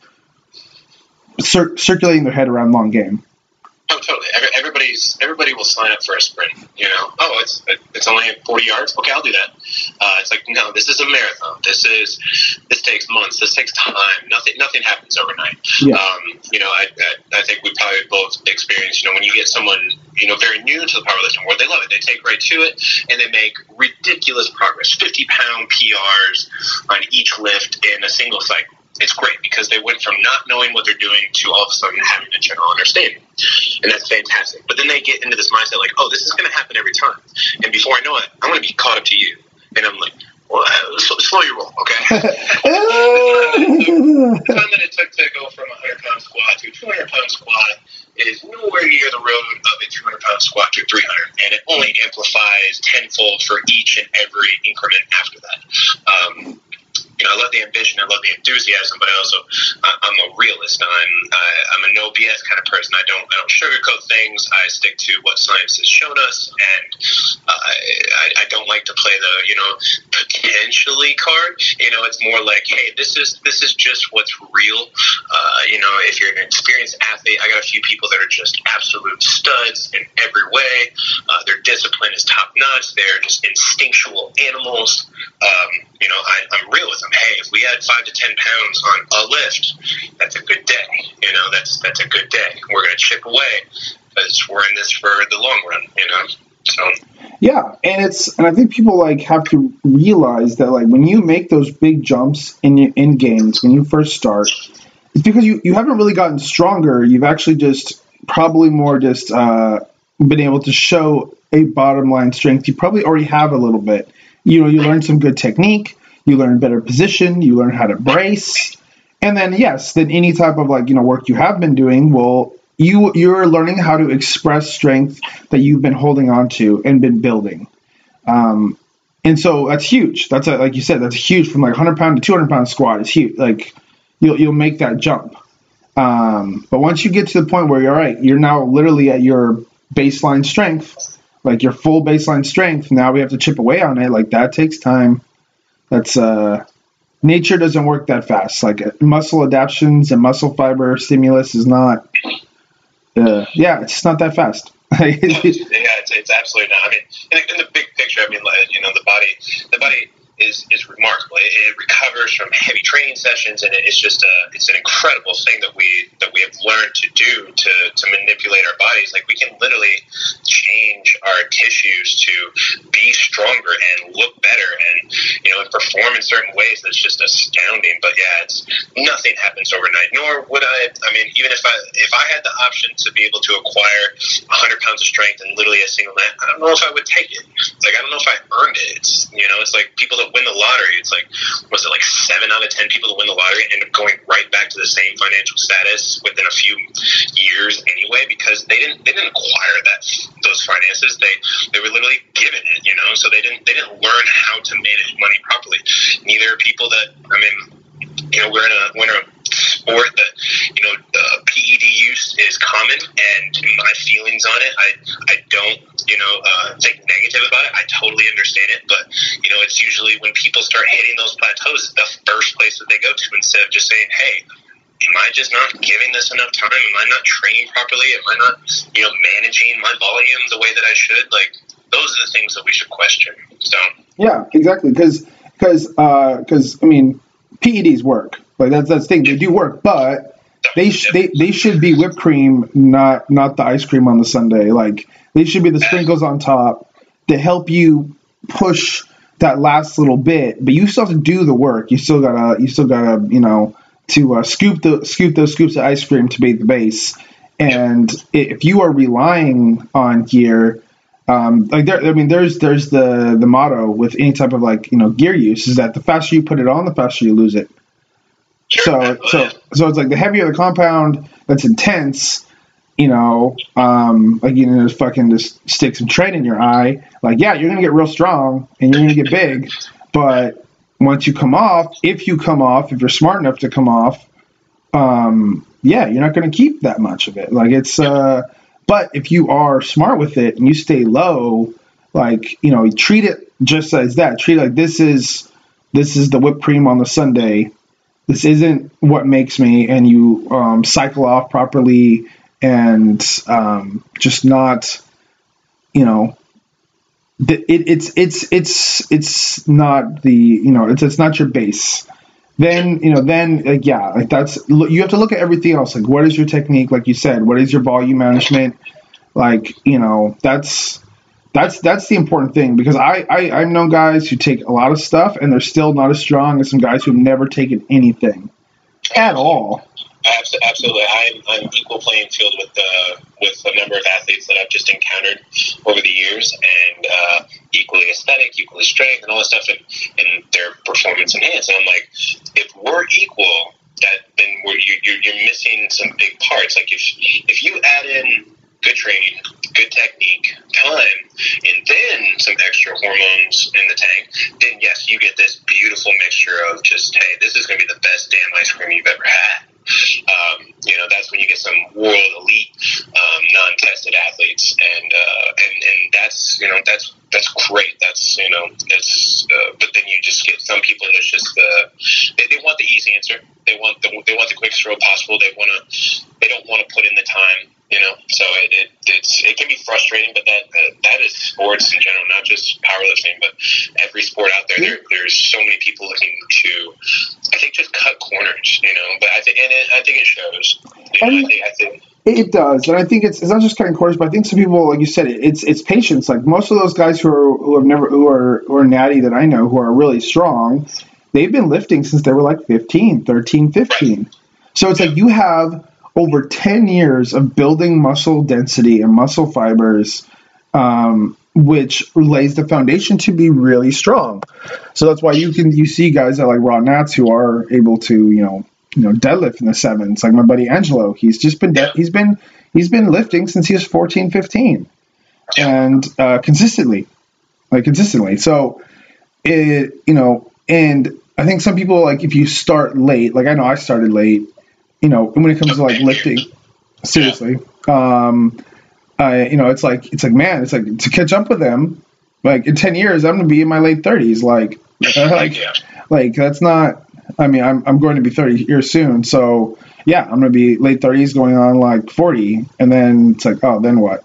cir- circulating their head around long game. Oh, totally. Everybody's everybody will sign up for a sprint. You know, oh, it's it's only forty yards. Okay, I'll do that. Uh, it's like no, this is a marathon. This is this takes months. This takes time. Nothing nothing happens overnight. Yeah. Um, you know, I, I, I think we probably both experienced. You know, when you get someone you know very new to the powerlifting world, they love it. They take right to it, and they make ridiculous progress. Fifty pound PRs on each lift in a single cycle it's great because they went from not knowing what they're doing to all of a sudden having a general understanding. And that's fantastic. But then they get into this mindset like, oh, this is going to happen every time. And before I know it, I'm going to be caught up to you. And I'm like, well, uh, slow your roll, okay? the time that it took to go from a 100 pound squat to a 200 pound squat is nowhere near the road of a 200 pound squat to 300. And it only amplifies tenfold for each and every increment after that. Um, you know, I love the ambition, I love the enthusiasm, but I also I'm a realist. I'm I, I'm a no BS kind of person. I don't I don't sugarcoat things. I stick to what science has shown us, and uh, I, I don't like to play the you know potentially card. You know, it's more like, hey, this is this is just what's real. Uh, you know, if you're an experienced athlete, I got a few people that are just absolute studs in every way. Uh, their discipline is top notch. They're just instinctual animals. Um, you know, I, I'm real with them. Hey, if we had five to ten pounds on a lift, that's a good day. You know, that's that's a good day. We're going to chip away because we're in this for the long run. You know, so. Yeah, and it's and I think people like have to realize that like when you make those big jumps in in games when you first start, it's because you you haven't really gotten stronger. You've actually just probably more just uh, been able to show a bottom line strength. You probably already have a little bit you know, you learn some good technique, you learn better position, you learn how to brace. And then yes, then any type of like, you know, work you have been doing will you you're learning how to express strength that you've been holding on to and been building. Um, and so that's huge. That's a, like you said, that's huge from like 100 pound to 200 pound squat. It's huge. Like you'll you'll make that jump. Um, but once you get to the point where you're all right, you're now literally at your baseline strength like your full baseline strength. Now we have to chip away on it. Like that takes time. That's uh, nature doesn't work that fast. Like muscle adaptations and muscle fiber stimulus is not. Uh, yeah, it's not that fast. yeah, it's, it's absolutely not. I mean, in in the big picture, I mean, you know, the body, the body is, is remarkable. It, it, recovers from heavy training sessions, and it's just a it's an incredible thing that we that we have learned to do to, to manipulate our bodies. Like we can literally change our tissues to be stronger and look better, and you know, and perform in certain ways. That's just astounding. But yeah, it's nothing happens overnight. Nor would I. I mean, even if I if I had the option to be able to acquire 100 pounds of strength in literally a single night, I don't know if I would take it. Like I don't know if I earned it. It's you know, it's like people that win the lottery, it's like was it like seven out of ten people that win the lottery end up going right back to the same financial status within a few years anyway? Because they didn't they didn't acquire that those finances. They they were literally given it you know? So they didn't they didn't learn how to manage money properly. Neither are people that I mean you know we're in a we're in a sport that you know uh, PED use is common, and my feelings on it, I I don't you know uh, think negative about it. I totally understand it, but you know it's usually when people start hitting those plateaus, the first place that they go to instead of just saying, hey. Am I just not giving this enough time? Am I not training properly? Am I not, you know, managing my volume the way that I should? Like, those are the things that we should question. So yeah, exactly. Because because because uh, I mean, PEDs work. Like that's that's the thing. They do work, but they sh- they they should be whipped cream, not not the ice cream on the sundae. Like they should be the sprinkles on top to help you push that last little bit. But you still have to do the work. You still gotta you still gotta you know to uh, scoop the scoop those scoops of ice cream to bathe the base. And if you are relying on gear, um, like there, I mean, there's there's the the motto with any type of like you know gear use is that the faster you put it on, the faster you lose it. So so so it's like the heavier the compound that's intense, you know, um, like you know, just fucking just stick some tread in your eye. Like yeah, you're gonna get real strong and you're gonna get big, but once you come off, if you come off, if you're smart enough to come off, um, yeah, you're not gonna keep that much of it. Like it's uh, but if you are smart with it and you stay low, like you know, treat it just as that. Treat it like this is this is the whipped cream on the sundae this isn't what makes me, and you um, cycle off properly and um, just not, you know, it, it's it's it's it's not the you know it's it's not your base. Then you know then like yeah like that's you have to look at everything else. Like what is your technique? Like you said what is your volume management? Like you know that's that's that's the important thing because I, I I've known guys who take a lot of stuff and they're still not as strong as some guys who've never taken anything at all. Absolutely, I'm, I'm equal playing field with the with a number of athletes that I've just encountered over the years, and uh, equally aesthetic, equally strength, and all that stuff, and, and their performance enhanced. And I'm like, if we're equal, that then we're, you're, you're missing some big parts. Like if if you add in good training, good technique, time, and then some extra hormones in the tank, then yes, you get this beautiful mixture of just, hey, this is going to be the best damn ice cream you've ever had. Um, you know, that's when you get some world elite, um, non-tested athletes, and uh, and and that's you know that's that's great. That's you know that's uh, but then you just get some people that's just uh, they, they want the easy answer. They want the they want the quickest road possible. They want to they don't want to put in the time you know? So it, it it's it can be frustrating but that uh, that is sports in general not just powerlifting but every sport out there, there there's so many people looking to i think just cut corners you know? But i think and it, i think it shows. You know, I think, I think it does, and I think it's, it's not just cutting corners, but I think some people, like you said, it's it's patience. Like most of those guys who are who have never who are who are natty that I know who are really strong, they've been lifting since they were like 15, 13, 15. So it's like you have over 10 years of building muscle density and muscle fibers, um, which lays the foundation to be really strong. So that's why you can you see guys that like Raw Nats who are able to you know you know deadlift in the sevens. Like my buddy Angelo, he's just been de- he's been he's been lifting since he was 14, 15, and uh, consistently, like consistently. So it you know and I think some people like if you start late, like I know I started late, you know, when it comes to like lifting, seriously, um, I, you know, it's like it's like man, it's like to catch up with them. Like in ten years, I'm gonna be in my late thirties. Like, like, like that's not. I mean, I'm I'm going to be 30 years soon, so yeah, I'm gonna be late 30s, going on like 40, and then it's like, oh, then what?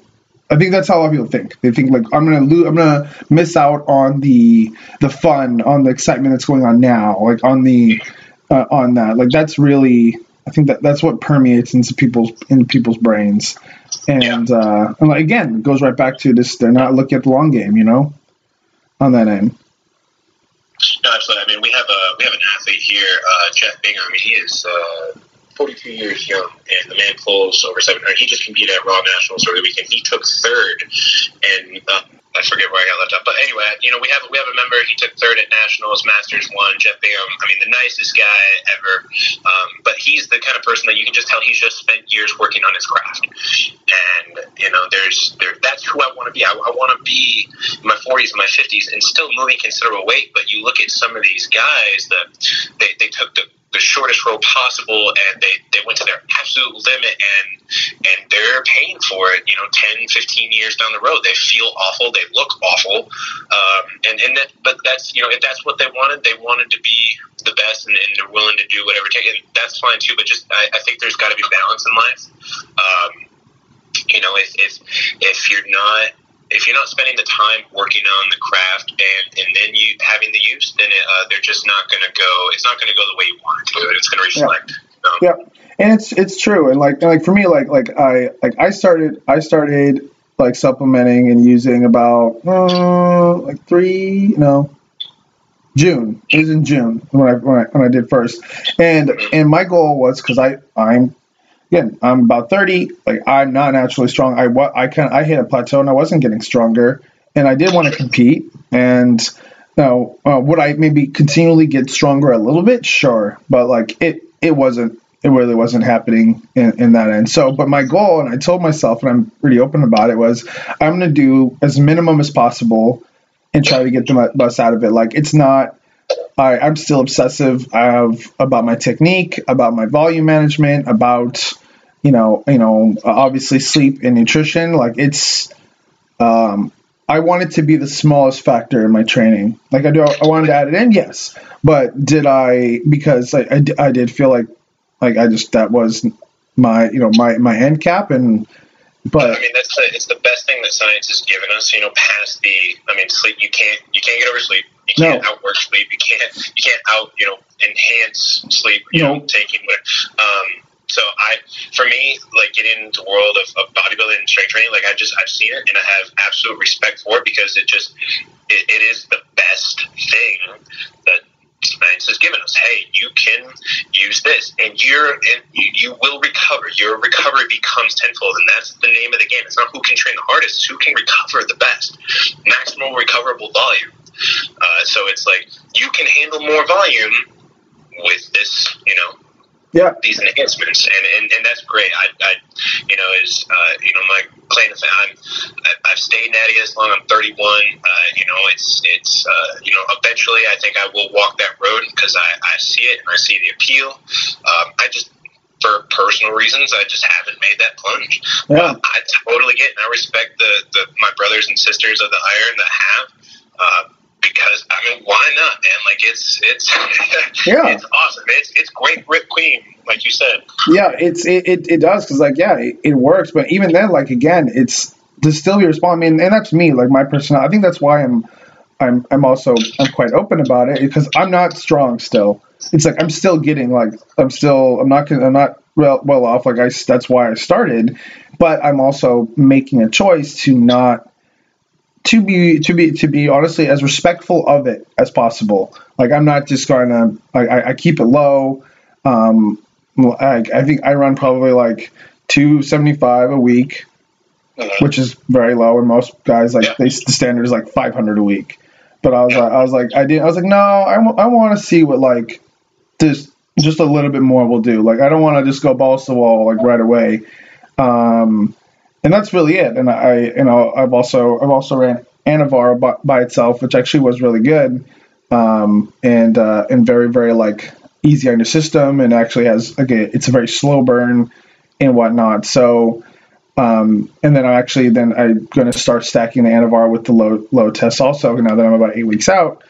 I think that's how a lot of people think. They think like I'm gonna lose, I'm gonna miss out on the the fun, on the excitement that's going on now, like on the uh, on that. Like that's really, I think that that's what permeates into people's into people's brains, and uh, and like again, it goes right back to this. They're not looking at the long game, you know, on that end. No, absolutely. I mean, we have a we have an athlete here, uh, Jeff Binger. I mean, he is uh, 42 years young, and the man pulls over 700. He just competed at Raw Nationals over the weekend. He took third, and uh, I forget where I got left up. But anyway, you know, we have we have a member. He took third at Nationals, Masters one. Jeff Bingham. I mean, the nicest guy ever. Um, but he's the kind of person that you can just tell he's just spent years working on his craft. And you know, there's there. That's who I want to be. I, I want to be in my 40s and my 50s and still moving considerable weight. But you look at some of these guys that they they took the the shortest road possible and they, they went to their absolute limit and and they're paying for it you know 10 15 years down the road. They feel awful. They look awful. Um, and and that, but that's you know if that's what they wanted they wanted to be the best and, and they're willing to do whatever it takes. That's fine too but just I, I think there's got to be balance in life. Um, you know if, if if you're not if you're not spending the time working on the craft and, and then you having the use, then it, uh, they're just not going to go. It's not going to go the way you want it to. It's going to reflect. Um, Yeah, and it's it's true, and like and like for me, like like I like I started I started like supplementing and using about uh, like three no June. It was in June when I when I, when I did first, and and my goal was because I I'm again I'm about thirty, like I'm not naturally strong. I I kind I hit a plateau and I wasn't getting stronger, and I did want to compete and. Now, uh, would I maybe continually get stronger a little bit? Sure, but like it, it wasn't. It really wasn't happening in, in that end. So, but my goal, and I told myself, and I'm pretty open about it, was I'm going to do as minimum as possible and try to get the best out of it. Like it's not. I, I'm still obsessive of, about my technique, about my volume management, about you know, you know, obviously sleep and nutrition. Like it's, um, I want it to be the smallest factor in my training. Like I do, I wanted to add it in, yes. But did I? Because I, I, I did feel like, like I just that was my, you know, my my end cap, and but I mean, that's the, it's the best thing that science has given us. You know, past the, I mean, sleep. You can't you can't get over sleep. You can't No. outwork sleep. You can't you can't out you know enhance sleep. You No. know, taking what. Um, so I, for me, like getting into the world of, of bodybuilding and strength training, like I just I've seen it and I have absolute respect for it because it just it, it is the best thing that science has given us. Hey, you can use this, and you're and you, you will recover. Your recovery becomes tenfold, and that's the name of the game. It's not who can train the hardest; it's who can recover the best, maximal recoverable volume. Uh, so it's like you can handle more volume with this, you know, yeah, these enhancements, and, and, and that's great. I, I you know, is uh, you know my claim to fame. I'm I- I've stayed natty as long. I'm 31. Uh, you know, it's it's uh, you know eventually I think I will walk that road because I, I see it and I see the appeal. Um, I just for personal reasons I just haven't made that plunge. yeah, I totally get, and I respect the, the my brothers and sisters of the iron that have. Uh, because I mean, why not, man? Like it's it's Yeah. it's awesome. It's it's great Rip Queen, like you said. yeah. It's it it, it does because like yeah, it, it works. But even then, like again, it's to still be responsible. I mean, and that's me, like my personal. I think that's why I'm I'm I'm also I'm quite open about it because I'm not strong still. It's like I'm still getting like I'm still I'm not I'm not well well off like I that's why I started, but I'm also making a choice to not to be to be to be honestly as respectful of it as possible. Like I'm not just going to I, I, keep it low. Um, I, I think I run probably like 275 a week, which is very low. And most guys like Yeah. they the standard is like 500 a week. But I was like I was like I did I was like no I, w- I want to see what like this just a little bit more will do. Like I don't want to just go balls to the wall like right away. Um, and that's really it. And I, you know, I've also I've also ran Anavar by, by itself, which actually was really good, um, and uh, and very very like easy on your system, and actually has again it's a very slow burn and whatnot. So Um, and then I actually then I'm going to start stacking the Anavar with the low low test also now that I'm about eight weeks out,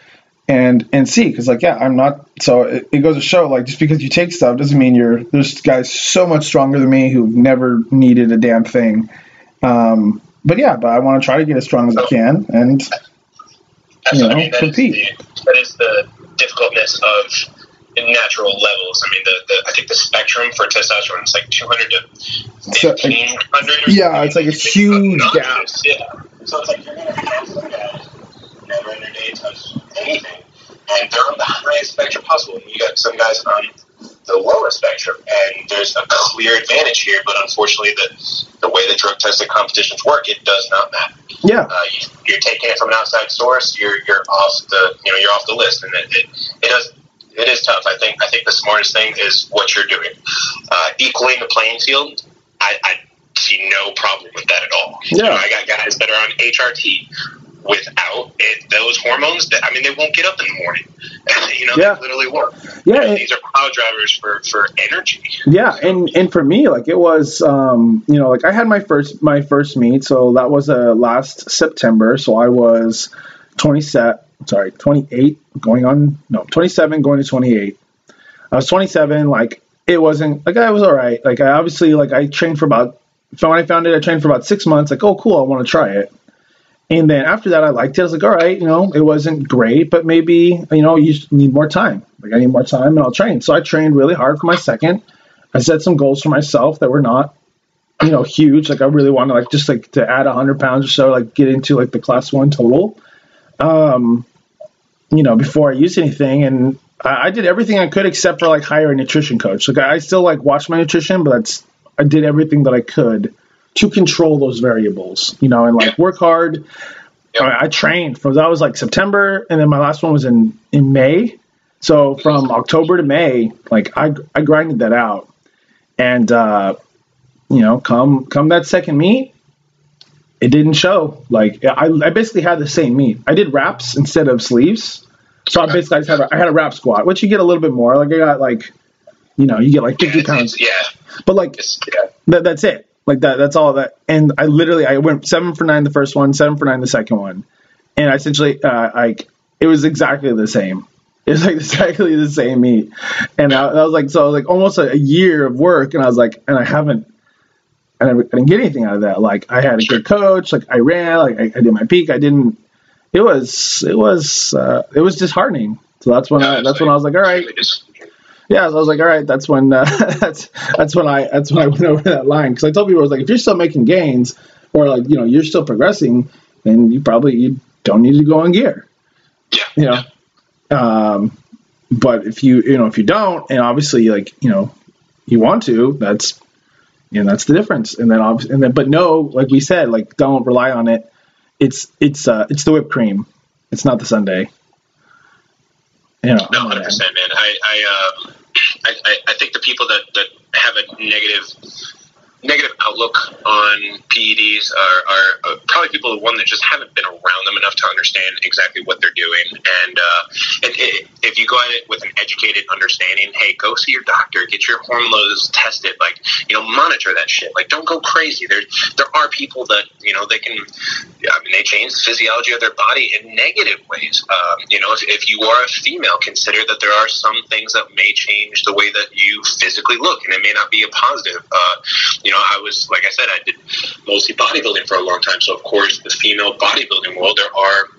and and see because like yeah I'm not so it, it, goes to show like just because you take stuff doesn't mean you're there's guys so much stronger than me who've never needed a damn thing. Um, but yeah, but I want to try to get as strong as I can and you know I mean, that compete. Is the, that is the difficultness of natural levels. I mean, the, the I think the spectrum for testosterone is like 200 to 1500. So, yeah, it's like a huge gap. Yeah. So it's like you're to have guys never day touch anything, and they're on the highest spectrum possible. And you got some guys on the lower spectrum, and there's a clear advantage here. But unfortunately, the the way the drug tested competitions work, it does not matter. Yeah, uh, you, are taking it from an outside source. You're you're off the you know you're off the list, and it, it, it does it is tough. I think I think the smartest thing is what you're doing. Uh, equaling the playing field, I, I, see no problem with that at all. Yeah. You know, I got guys that are on HRT without it, those hormones. That I mean, they won't get up in the morning. you know, yeah. they literally won't. Yeah, and these are plow drivers for for energy. Yeah, and and for me, like it was, um, you know, like I had my first my first meet, so that was uh, last September. So I was twenty set sorry, 28 going on, no, 27 going to 28. I was 27, like, it wasn't, like, I was all right. Like, I obviously, like, I trained for about, so when I found it, I trained for about six months, like, oh, cool, I want to try it. And then after that, I liked it. I was like, all right, you know, it wasn't great, but maybe, you know, you need more time. Like, I need more time and I'll train. So I trained really hard for my second. I set some goals for myself that were not, you know, huge. Like, I really wanted, like, just like to add 100 pounds or so, like, get into like the class one total. Um, you know, before I used anything. And I, I did everything I could except for like hire a nutrition coach. Like I still like watch my nutrition, but that's, I did everything that I could to control those variables, you know, and like work hard. Yep. I, trained from that was like September, and then my last one was in in May. So from October to May, like I I grinded that out, and uh, you know, come come that second meet, it didn't show. Like I, I basically had the same meet. I did wraps instead of sleeves. So I basically I just had a, I had a wrap squat, which you get a little bit more. Like I got like, you know, you get like 50 pounds. Yeah. But like, yeah. that, that's it. Like that. That's all that. And I literally I went seven for nine the first one, seven for nine the second one, and I essentially uh, like it was exactly the same. It was like exactly the same meet, and I, I was like, so was like almost a, a year of work, and I was like, and I haven't I, I didn't get anything out of that. Like I had a good coach. Like I ran. Like I, I did my peak. I didn't. It was it was uh, it was disheartening. So that's when I, that's when I was like, all right. Yeah, so I was like, all right, that's when uh, that's that's when I that's when I went over that line because I told people I was like, if you're still making gains or like you know you're still progressing, then you probably you don't need to go on gear. Yeah. You know. Um, but if you you know if you don't, and obviously like you know you want to, that's and that's the difference. And then, obviously, and then, but no, like we said, like don't rely on it. It's it's uh it's the whipped cream. It's not the sundae. You know, no, hundred percent, man. I I, uh, I I think the people that that have a negative negative outlook on PEDs are, are probably people one that just haven't been around them enough to understand exactly what they're doing. And, uh, and it, if you go at it with an educated understanding, hey, go see your doctor, get your hormones tested, like you know, monitor that shit. Like, don't go crazy. There there are people that you know they can. I mean, they change the physiology of their body in negative ways. Um, you know, if, if you are a female, consider that there are some things that may change the way that you physically look, and it may not be a positive. Uh, you you know, I was like I said, I did mostly bodybuilding for a long time. So of course, the female bodybuilding world, there are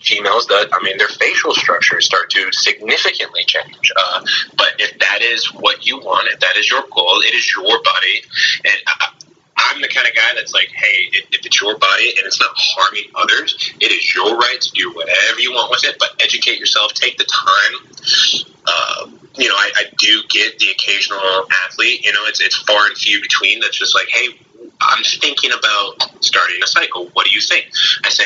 females that I mean, their facial structures start to significantly change. Uh, but if that is what you want, if that is your goal, it is your body, and. I, I'm the kind of guy that's like, hey, if, it's your body and it's not harming others, it is your right to do whatever you want with it. But educate yourself, take the time. Uh, you know, I, I do get the occasional athlete. You know, it's it's far and few between. That's just like, hey, I'm thinking about starting a cycle. What do you think? I say,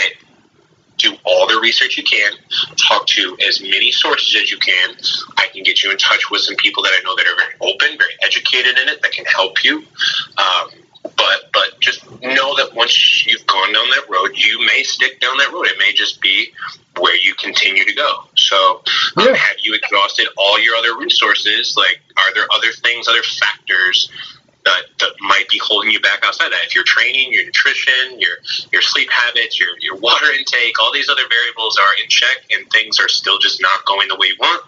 do all the research you can, talk to as many sources as you can. I can get you in touch with some people that I know that are very open, very educated in it, that can help you. Um, but but just know that once you've gone down that road, you may stick down that road. It may just be where you continue to go. So, um, yeah. have you exhausted all your other resources? Like, are there other things, other factors that, that might be holding you back outside that. If you're training, your nutrition, your your sleep habits, your your water intake, all these other variables are in check, and things are still just not going the way you want.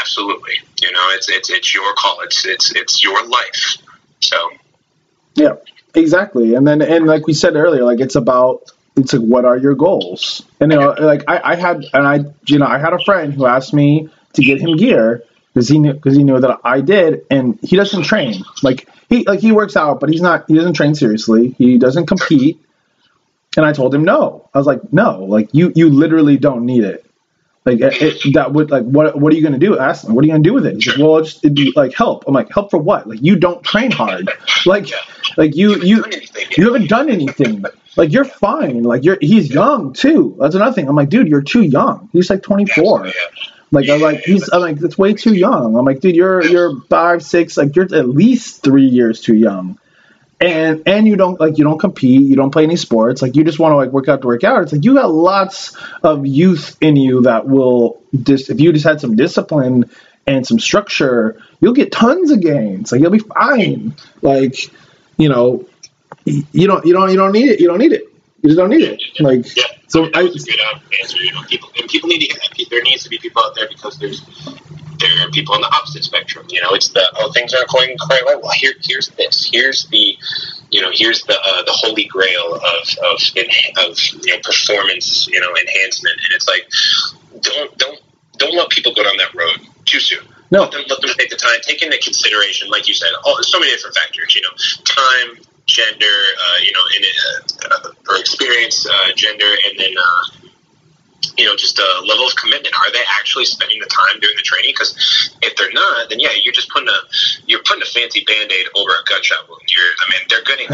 Absolutely, you know, it's it's it's your call. It's it's it's your life. So, yeah, exactly. And then and like we said earlier, like it's about it's like what are your goals? And you know, like I, I had and I you know I had a friend who asked me to get him gear because he because he knew that I did, and he doesn't train. Like he like he works out, but he's not. He doesn't train seriously. He doesn't compete. And I told him no. I was like, no, like you you literally don't need it. Like it, that would like what what are you gonna do? Ask him. What are you gonna do with it? Like, well, just it'd be like help. I'm like, help for what? Like you don't train hard. Like like you you you haven't done anything. Like you're fine. Like you're he's young too. That's another thing. I'm like, dude, you're too young. He's like 24. Like I'm like he's I'm like it's way too young. I'm like dude you're you're five six like you're at least three years too young, and and you don't like you don't compete you don't play any sports like you just want to like work out to work out. It's like you got lots of youth in you that will just if you just had some discipline and some structure you'll get tons of gains. Like you'll be fine. Like you know you don't you don't you don't need it you don't need it you just don't need it. Like yeah, so, I, that's a good answer. You know, people and people need to get that. There needs to be people out there because there's there are people on the opposite spectrum. You know, it's the oh things aren't going quite right. Well, here here's this. Here's the you know here's the uh, the holy grail of of of you know performance you know enhancement, and it's like don't don't don't let people go down that road too soon. No. Let them, let them take the time, take into consideration, like you said, oh, so many different factors. You know, time, gender, uh, you know, in uh, or experience, uh, gender, and then uh, you know just a level of commitment. Are they actually spending the time doing the training? Because if they're not, then yeah, you're just putting a you're putting a fancy band aid over a gunshot wound. You're, I mean, they're good at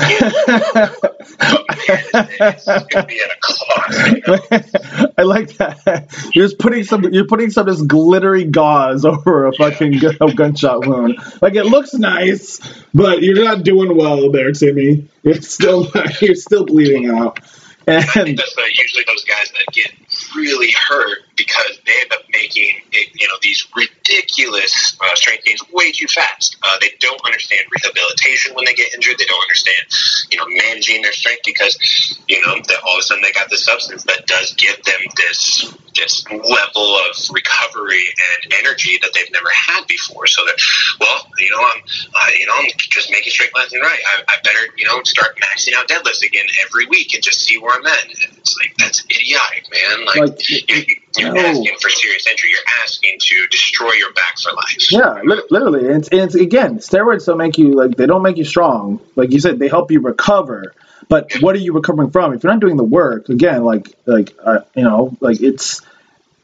it, it's, it's gonna be at a cost. You know? I like that. You're just putting some. You're putting some of this glittery gauze over a fucking gun, gunshot wound. Like it looks nice, but you're not doing well there, Timmy. You're still you're still bleeding out. And I think that's uh, usually those guys that get really hurt because they end up making it, you know these ridiculous uh, strength gains way too fast. Uh, they don't understand rehabilitation when they get injured. They don't understand you know managing their strength because you know that all of a sudden they got this substance that does give them this this level of recovery and energy that they've never had before. So that well you know I'm uh, you know I'm just making straight left and right. I, I better you know start maxing out deadlifts again every week and just see where I'm at. And it's like that's idiotic, man. Like, like you, you're no. asking for serious injury. You're asking to destroy your back for life. Yeah, literally. And it's, and it's again, steroids don't make you like they don't make you strong. Like you said, they help you recover. But what are you recovering from? If you're not doing the work, again, like like uh, you know, like it's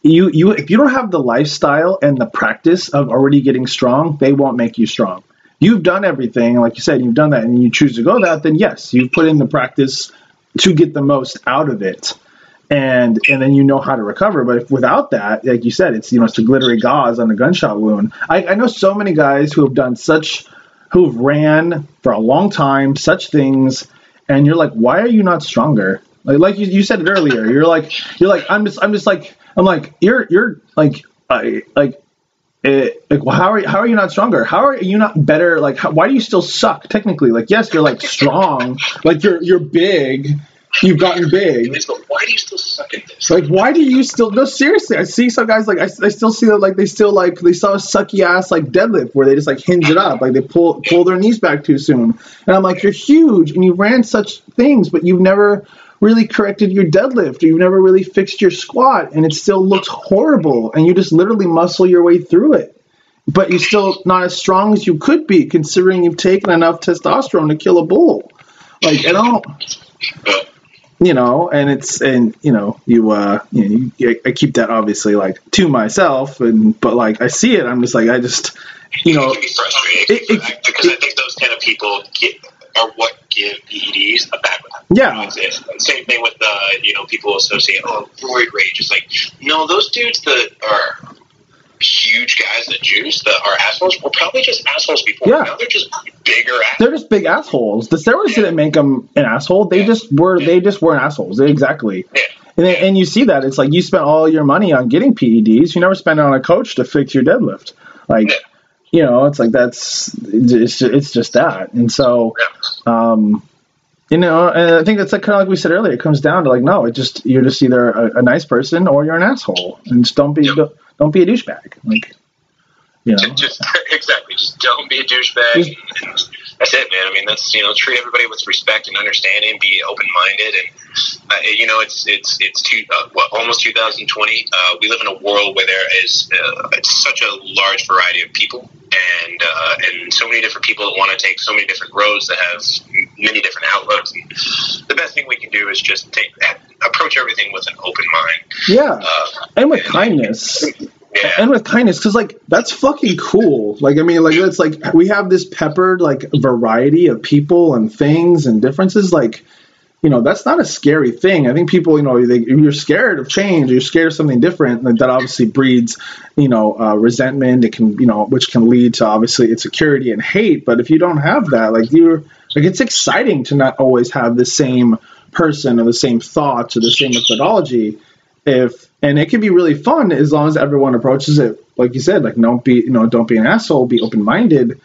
you you if you don't have the lifestyle and the practice of already getting strong, they won't make you strong. You've done everything, like you said, you've done that, and you choose to go that. Then yes, you've put in the practice to get the most out of it and and then you know how to recover. But if, without that, like you said, it's you know it's a glittery gauze on a gunshot wound. I, I know so many guys who have done such, who've ran for a long time, such things, and you're like, why are you not stronger? Like like you, you said it earlier, you're like you're like I'm just I'm just like I'm like you're you're like I like. It, like, well, how are you, how are you not stronger? How are you not better? Like, how, why do you still suck? Technically, like, yes, you're like strong, like you're you're big, You've gotten big. why do you still suck at this? Like, why do you still? No, seriously. I see some guys like I, I still see that like they still like they saw a sucky ass like deadlift where they just like hinge it up, like they pull pull their knees back too soon. And I'm like, you're huge and you ran such things, but you've never really corrected your deadlift or you've never really fixed your squat, and it still looks horrible. And you just literally muscle your way through it. But you're still not as strong as you could be, considering you've taken enough testosterone to kill a bull. Like, I don't you know, and it's and you know you uh you know you, I keep that obviously like to myself, and but like I see it, I'm just like I just you know it can be frustrating it, it, because I think those kind of people get are what give PEDs a bad rap. Yeah. Same thing with uh, you know people associate oh roid rage. It's like no, those dudes that are huge guys that juice that are assholes were probably just assholes before. Yeah. Now they're just bigger assholes. They're just big assholes. The steroids yeah. didn't make them an asshole. They yeah. just were. Yeah. They just weren't assholes. Exactly. And, and you see that it's like you spent all your money on getting PEDs. You never spent it on a coach to fix your deadlift. Like you know, it's like that's it's just, it's just that, and so, um, you know, and I think that's like kind of like we said earlier. It comes down to like, no, it just you're just either a, a nice person or you're an asshole, and just don't be don't, don't be a douchebag. Like, you know, Just, just exactly, just don't be a douchebag. And, and that's it, man. I mean, that's you know, treat everybody with respect and understanding. Be open minded, and uh, you know, it's it's it's two, uh, what, almost 2020. Uh, we live in a world where there is uh, such a large variety of people, and uh, and so many different people that want to take so many different roads that have many different outlooks. And the best thing we can do is just take approach everything with an open mind. yeah, Uh, and with kindness. Yeah. and with kindness because like that's fucking cool. Like i mean like it's like we have this peppered like variety of people and things and differences. Like you know that's not a scary thing. I think people you know they, you're scared of change you're scared of something different like that obviously breeds you know uh, resentment. It can you know which can lead to obviously insecurity and hate. But if you don't have that like you're like it's exciting to not always have the same person or the same thoughts or the same methodology if and it can be really fun as long as everyone approaches it like you said like don't be you know don't be an asshole be open minded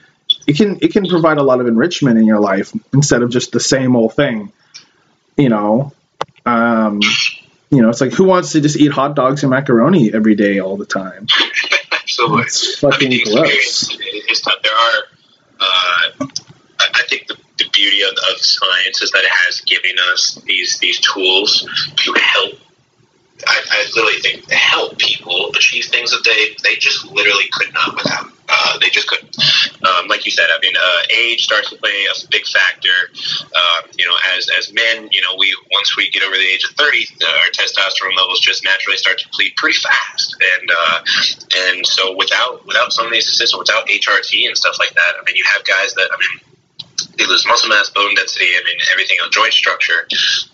it can it can provide a lot of enrichment in your life instead of just the same old thing you know um you know it's like who wants to just eat hot dogs and macaroni every day all the time Absolutely. it's fucking I mean, gross is tough. There are, uh, I I think the, the beauty of, of science is that it has given us these these tools to help. I, I literally think help people achieve things that they they just literally could not without. Uh, they just couldn't. Um, like you said, I mean, uh, age starts to play a big factor. Um, you know, as as men, you know, we once we get over the age of thirty, uh, our testosterone levels just naturally start to deplete pretty fast, and uh, and so without without some of these systems, without HRT and stuff like that, I mean, you have guys that I mean. They lose muscle mass, bone density, I mean everything on joint structure.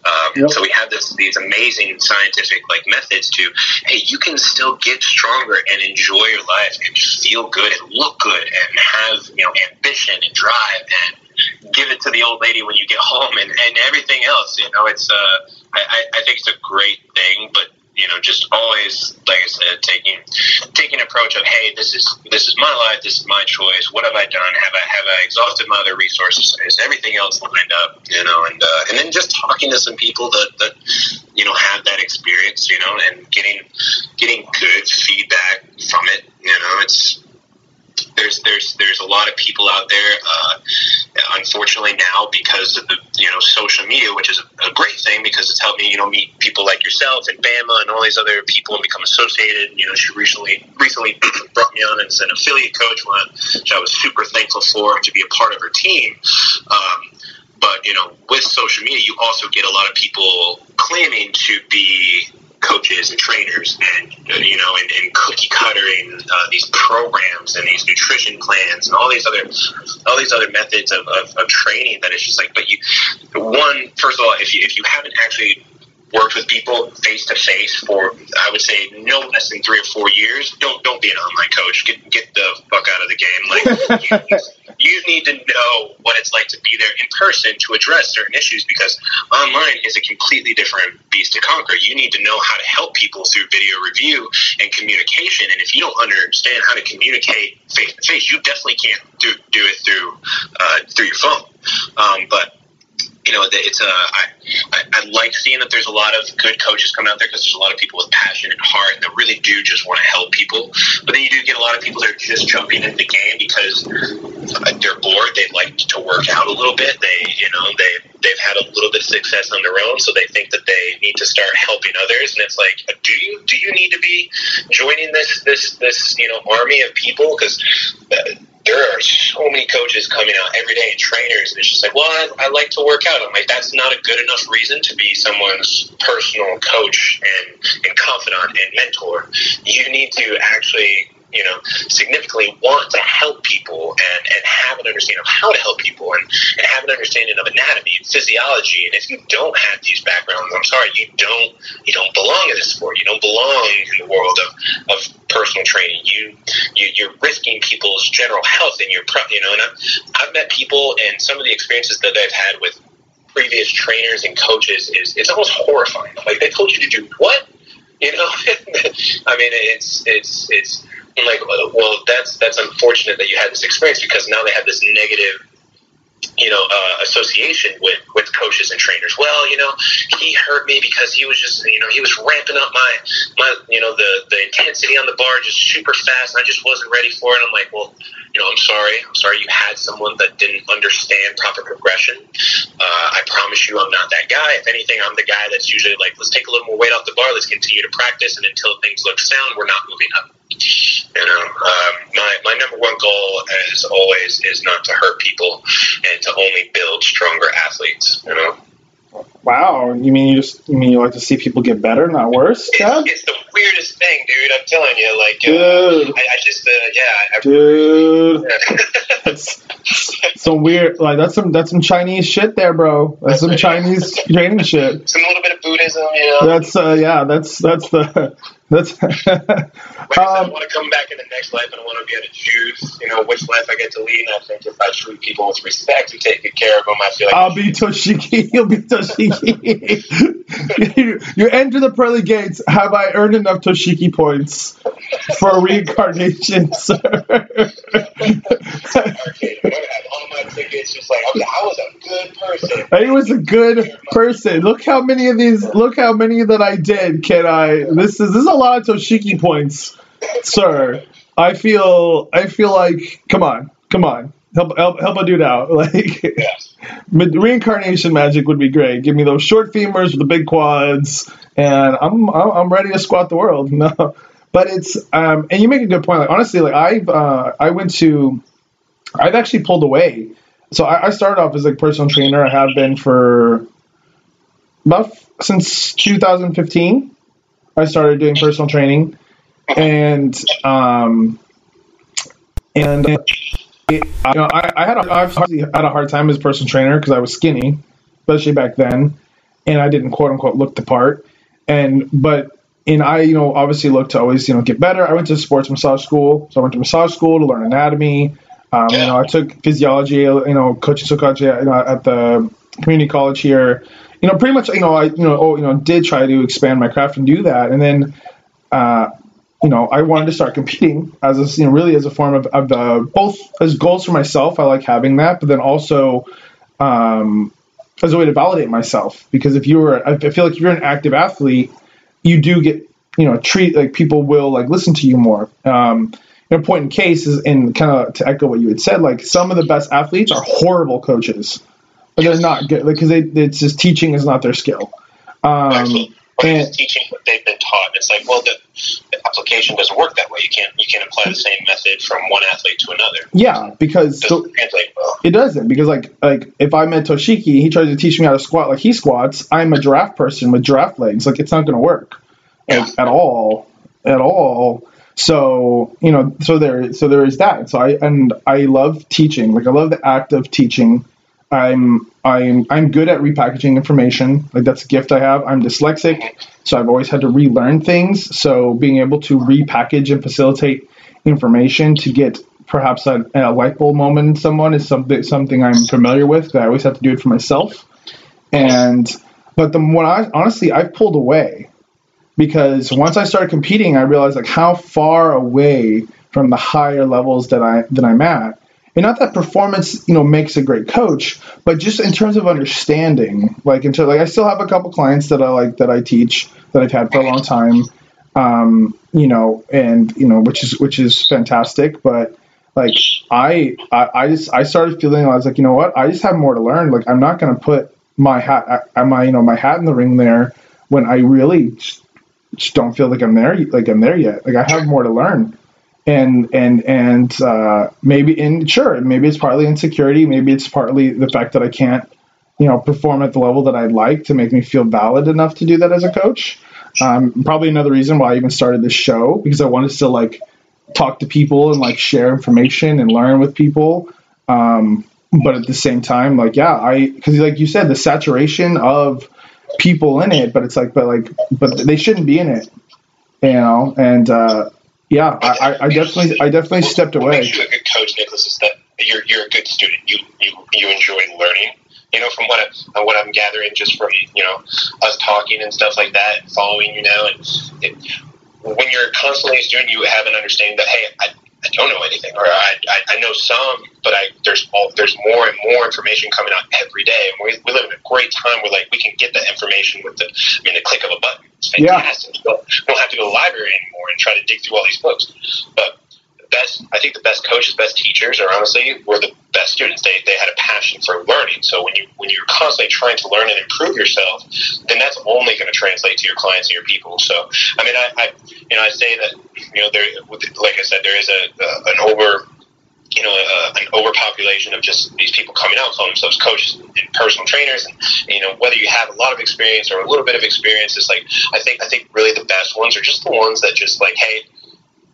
Um, Yep. So we have this these amazing scientific like methods to, hey, you can still get stronger and enjoy your life and feel good and look good and have you know ambition and drive and give it to the old lady when you get home and, and everything else. You know, it's uh, I, I I think it's a great thing, but you know, just always like I said, taking taking approach of hey, this is this is my life, this is my choice. What have I done? Have I have I exhausted my other resources? Is everything else lined up? You know, and uh, and then just talking to some people that that you know have that experience, you know, and getting getting good feedback from it. You know, it's there's there's there's a lot of people out there. Uh, unfortunately, now because of the you know social media, which is a, great thing because it's helped me you know meet people like yourself and Bama and all these other people and become associated. You know, she recently recently brought me on as an affiliate coach, which I was super thankful for to be a part of her team. Um, but you know, with social media, you also get a lot of people claiming to be coaches and trainers and uh, you know and, and cookie cuttering uh, these programs and these nutrition plans and all these other all these other methods of, of, of training that it's just like but you one first of all if you if you haven't actually worked with people face to face for I would say no less than three or four years don't don't be an online coach get get the fuck out of the game like you, you need to know what it's like to be there in person to address certain issues because online is a completely different beast to conquer. You need to know how to help people through video review and communication. And if you don't understand how to communicate face to face, you definitely can't do, do it through uh, through your phone. Um, but you know, it's a. I, I, I like seeing that there's a lot of good coaches coming out there because there's a lot of people with passion and heart that really do just want to help people. But then you do get a lot of people that are just jumping into the game because uh, they're bored. They like to work out a little bit. They, you know, they they've had a little bit of success on their own, so they think that they need to start helping others. And it's like, do you do you need to be joining this this this you know army of people because uh, there are so many coaches coming out every day and trainers, and it's just like, well, I, I like to work out. I'm like, that's not a good enough reason to be someone's personal coach and, and confidant and mentor. You need to actually you know, significantly want to help people and, and have an understanding of how to help people and, and have an understanding of anatomy and physiology. And if you don't have these backgrounds, I'm sorry, you don't you don't belong in this sport. You don't belong in the world of, of personal training. You, you you're risking people's general health and your you know. And I've, I've met people and some of the experiences that I've had with previous trainers and coaches is it's almost horrifying. Like they told you to do what? You know, I mean, it's it's it's like, well, that's that's unfortunate that you had this experience because now they have this negative you know, uh, association with, with coaches and trainers. Well, you know, he hurt me because he was just, you know, he was ramping up my, my, you know, the, the intensity on the bar just super fast and I just wasn't ready for it. I'm like, well, you know, I'm sorry. I'm sorry you had someone that didn't understand proper progression. Uh, I promise you I'm not that guy. If anything, I'm the guy that's usually like, let's take a little more weight off the bar. Let's continue to practice. And until things look sound, we're not moving up. You know, um, my, my number one goal, as always, is not to hurt people and to only build stronger athletes. You know. Wow, you mean you just you mean you like to see people get better, not worse? It's, it's the weirdest thing, dude. I'm telling you, like, dude. Uh, I, I, just, uh, yeah, I, dude. that's some weird, like that's some that's some Chinese shit there, bro. That's some Chinese training shit. Some little bit of Buddhism, you know. That's uh, yeah, that's that's the that's. like I, um, want to come back in the next life, and I want to be able to choose, you know, which life I get to lead. And I think if I treat people with respect and take good care of them, I feel like I'll be Toshiki. You'll be Toshiki. you, enter the pearly gates. Have I earned enough Toshiki points for reincarnation, sir? tickets, just like I was a good person. He was a good person. Look how many of these. Look how many that I did. Can I? This is this is a lot of Toshiki points, sir. I feel. I feel like. Come on. Come on. Help, help, help a dude out. Like, reincarnation magic would be great. Give me those short femurs with the big quads, and I'm I'm ready to squat the world. No, but it's um, and you make a good point. Like honestly, like I've uh, I went to I've actually pulled away. So I, I started off as like personal trainer. I have been for about since 2015. I started doing personal training, and um, and it, you know, I, I had a, I've had a hard time as a personal trainer because I was skinny, especially back then, and I didn't quote unquote look the part. And but and I, you know, obviously look to always, you know, get better. I went to sports massage school, so I went to massage school to learn anatomy. Um, yeah. You know, I took physiology, you know, coaching psychology you know, at the community college here. You know, pretty much, you know, I, you know, oh, you know, did try to expand my craft and do that, and then, uh, you know, I wanted to start competing as a, you know, really as a form of, of the both as goals for myself. I like having that, but then also, um, as a way to validate myself. Because if you were, I feel like if you're an active athlete, you do get, you know, treat like people will like listen to you more. Um, an important case is in kind of to echo what you had said, like some of the best athletes are horrible coaches. But they're not good because like, they, it's just teaching is not their skill. Um, and, teaching what they've been taught. It's like, well, the, the, application doesn't work that way. You can't you can't apply the same method from one athlete to another. Yeah, because it doesn't, so, well. it doesn't because like like if I met Toshiki, he tries to teach me how to squat like he squats. I'm a giraffe person with giraffe legs. Like it's not going to work like, at all, at all. So you know, so there, so there is that. So I and I love teaching. Like I love the act of teaching. I'm I'm I'm good at repackaging information. Like that's a gift I have. I'm dyslexic, so I've always had to relearn things. So being able to repackage and facilitate information to get perhaps a, a light bulb moment in someone is something something I'm familiar with. I always have to do it for myself. And but the when I honestly I've pulled away because once I started competing, I realized like how far away from the higher levels that I that I'm at. And not that performance, you know, makes a great coach, but just in terms of understanding, like until like I still have a couple clients that I like that I teach that I've had for a long time, um, you know, and you know, which is which is fantastic. But like I, I, I just I started feeling I was like, you know what, I just have more to learn. Like I'm not going to put my hat, my you know, my hat in the ring there when I really just don't feel like I'm there like I'm there yet. Like I have more to learn. And and and uh, maybe and sure, maybe it's partly insecurity, maybe it's partly the fact that I can't, you know, perform at the level that I'd like to make me feel valid enough to do that as a coach. Um, probably another reason why I even started this show because I wanted to like talk to people and like share information and learn with people. Um, but at the same time, like yeah, I because like you said, the saturation of people in it, but it's like, but like, but they shouldn't be in it, you know. And uh, yeah, I, I definitely, I definitely stepped away. What makes you a good coach, Nicholas, is that you're you're a good student. You you you enjoy learning. You know, from what I, what I'm gathering, just from you know us talking and stuff like that, and following you now, and it, when you're constantly a student, you have an understanding that hey, I, I don't know anything, or I, I, I know some, but I there's all, there's more and more information coming out every day, and we, we live in a great time where like we can get that information with the I mean the click of a button. It's fantastic. Yeah. You, don't have to go to the library anymore and try to dig through all these books. But best, I think the best coaches, best teachers, are honestly were the best students. They, they had a passion for learning. So when you when you're constantly trying to learn and improve yourself, then that's only going to translate to your clients and your people. So I mean, I, I you know I say that you know there, like I said, there is a, a an over you know, uh, an overpopulation of just these people coming out calling themselves coaches and personal trainers, and you know, whether you have a lot of experience or a little bit of experience, it's like I think I think really the best ones are just the ones that just like, hey,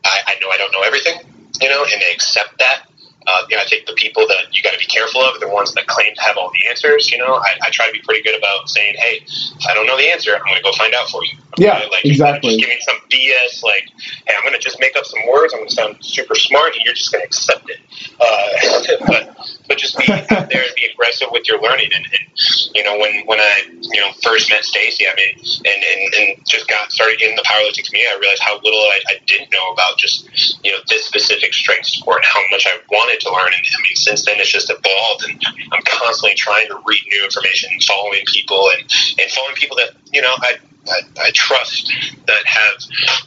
I, I know I don't know everything, you know, and they accept that. Uh, you know, I think the people that you got to be careful of are the ones that claim to have all the answers. You know, I, I try to be pretty good about saying, "Hey, if I don't know the answer, I'm going to go find out for you." Yeah, like, exactly. Just give me some BS. Like, hey, I'm going to just make up some words. I'm going to sound super smart, and you're just going to accept it. Uh, but but just be out there and be aggressive with your learning. And, and you know, when when I you know first met Stacy, I mean, and, and and just got started in the powerlifting community, I realized how little I, I didn't know about just you know this specific strength sport and how much I wanted to learn. And I mean, since then it's just evolved, and I'm constantly trying to read new information, and following people, and and following people that you know I I, I trust that have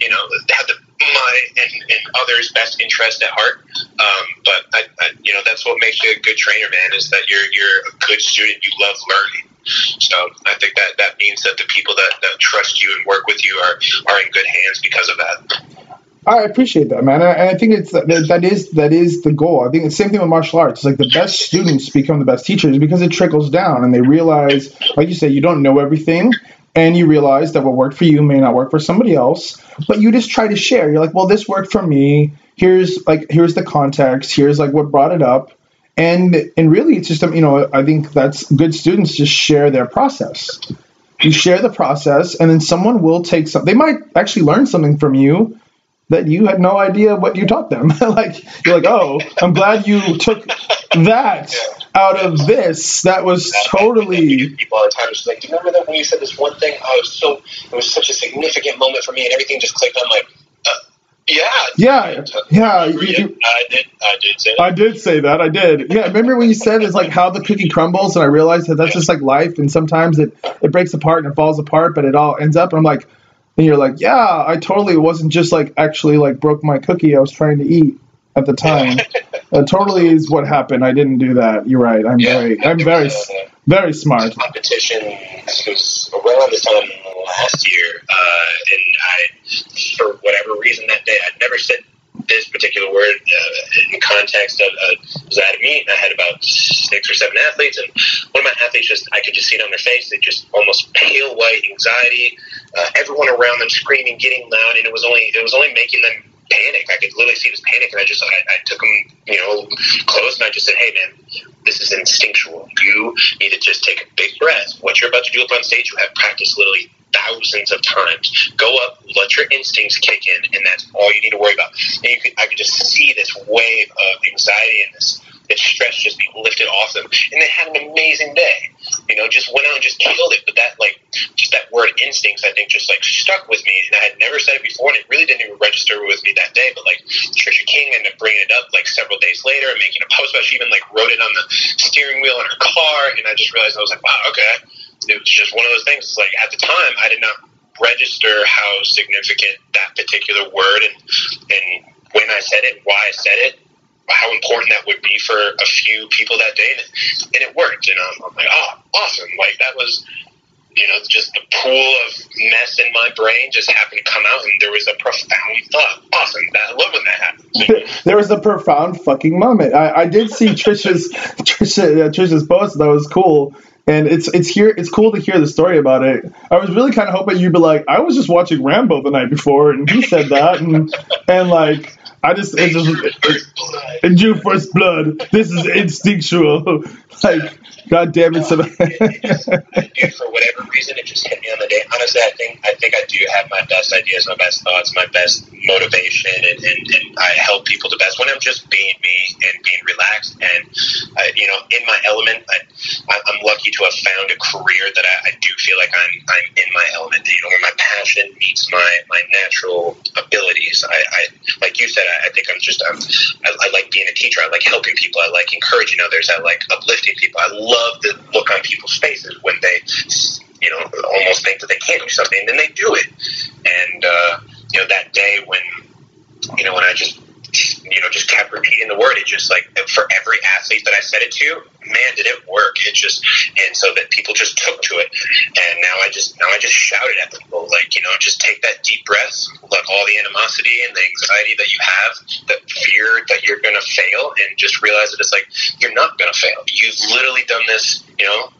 you know have the my and, and others' best interest at heart. Um, but I, I, you know that's what makes you a good trainer, man. Is that you're you're a good student. You love learning. So I think that that means that the people that, that trust you and work with you are are in good hands because of that. I appreciate that, man, and I think it's that is that is the goal. I think it's the same thing with martial arts. It's like the best students become the best teachers because it trickles down, and they realize, like you say, you don't know everything, and you realize that what worked for you may not work for somebody else but you just try to share. You're like well this worked for me. Here's like here's the context. Here's like what brought it up. And and really it's just you know i think that's good students just share their process. You share the process and then someone will take some they might actually learn something from you that you had no idea what you taught them. Like you're like oh i'm glad you took that out of this. That was totally. People all the time just like, do you remember that when you said this one thing? I was so it was such a significant moment for me, and everything just clicked. I'm like. Uh, yeah, yeah, yeah. You, I did. I did say. That. I did say that. I did. Yeah. Remember when you said it's like how the cookie crumbles, and I realized that that's just like life, and sometimes it it breaks apart and it falls apart, but it all ends up. And I'm like, and you're like, yeah, I totally wasn't just like actually like broke my cookie I was trying to eat at the time. that totally is what happened. I didn't do that. You're right. I'm yeah, very, I'm very, a, very smart. Competition was around this time last year, uh, and I, for whatever reason that day, I'd never said this particular word uh, in context of uh, was at a meet. I had about six or seven athletes, and one of my athletes just I could just see it on their face. They just almost pale white anxiety. Uh, everyone around them screaming, getting loud, and it was only it was only making them panic. I could literally see this panic, and I just I, I took him, you know, close, and I just said, "Hey, man, this is instinctual. You need to just take a big breath. What you're about to do up on stage, you have practiced literally thousands of times. Go up, let your instincts kick in, and that's all you need to worry about." And you could, I could just see this wave of anxiety and this that stress just be lifted off them, and they had an amazing day. You know, just went out and just killed it. But that, like, just that word instincts, I think, just like stuck with me, and I had never said it before, and it really didn't even register with me that day. But like, Trisha King ended up bringing it up like several days later and making a post about. It. She even like wrote it on the steering wheel in her car, and I just realized I was like, wow, okay. It was just one of those things. Like at the time, I did not register how significant that particular word and and when I said it, why I said it, how important that would be for a few people that day, and it, and it worked. And I'm, I'm like, oh, awesome! Like that was, you know, just the pool of mess in my brain just happened to come out, and there was a profound thought. Awesome! I love when that happens. there was a profound fucking moment. I, I did see Trisha's Trisha, uh, Trisha's post. That was cool. And it's it's here it's cool to hear the story about it. I was really kind of hoping you'd be like, I was just watching Rambo the night before, and he said that, and and like I just it's just and you first blood. This is instinctual. like God damn it, Dude, for whatever reason, it just hit me on the day. Honestly, I think I think I do have my best ideas, my best thoughts, my best motivation, and, and, and I help people the best when I'm just being me and being relaxed and I, you know in my element. I, I, I'm lucky to have found a career that I, I do feel like I'm I'm in my element. You know, where my passion meets my my natural abilities. I, I like you said, I, I think I'm just I'm, I, I like being a teacher. I like helping people. I like encouraging others. I like uplifting people. I love the look on people's faces when they you know almost think that they can't do something, and then they do it. And uh, you know that day when you know when I just you know, just kept repeating the word. It just like for every athlete that I said it to, man, did it work. It just, and so that people just took to it. And now I just, now I just shouted at people, like, you know, just take that deep breath, let all the animosity and the anxiety that you have, that fear that you're going to fail, and just realize that it's like, you're not going to fail. You've literally done this, you know,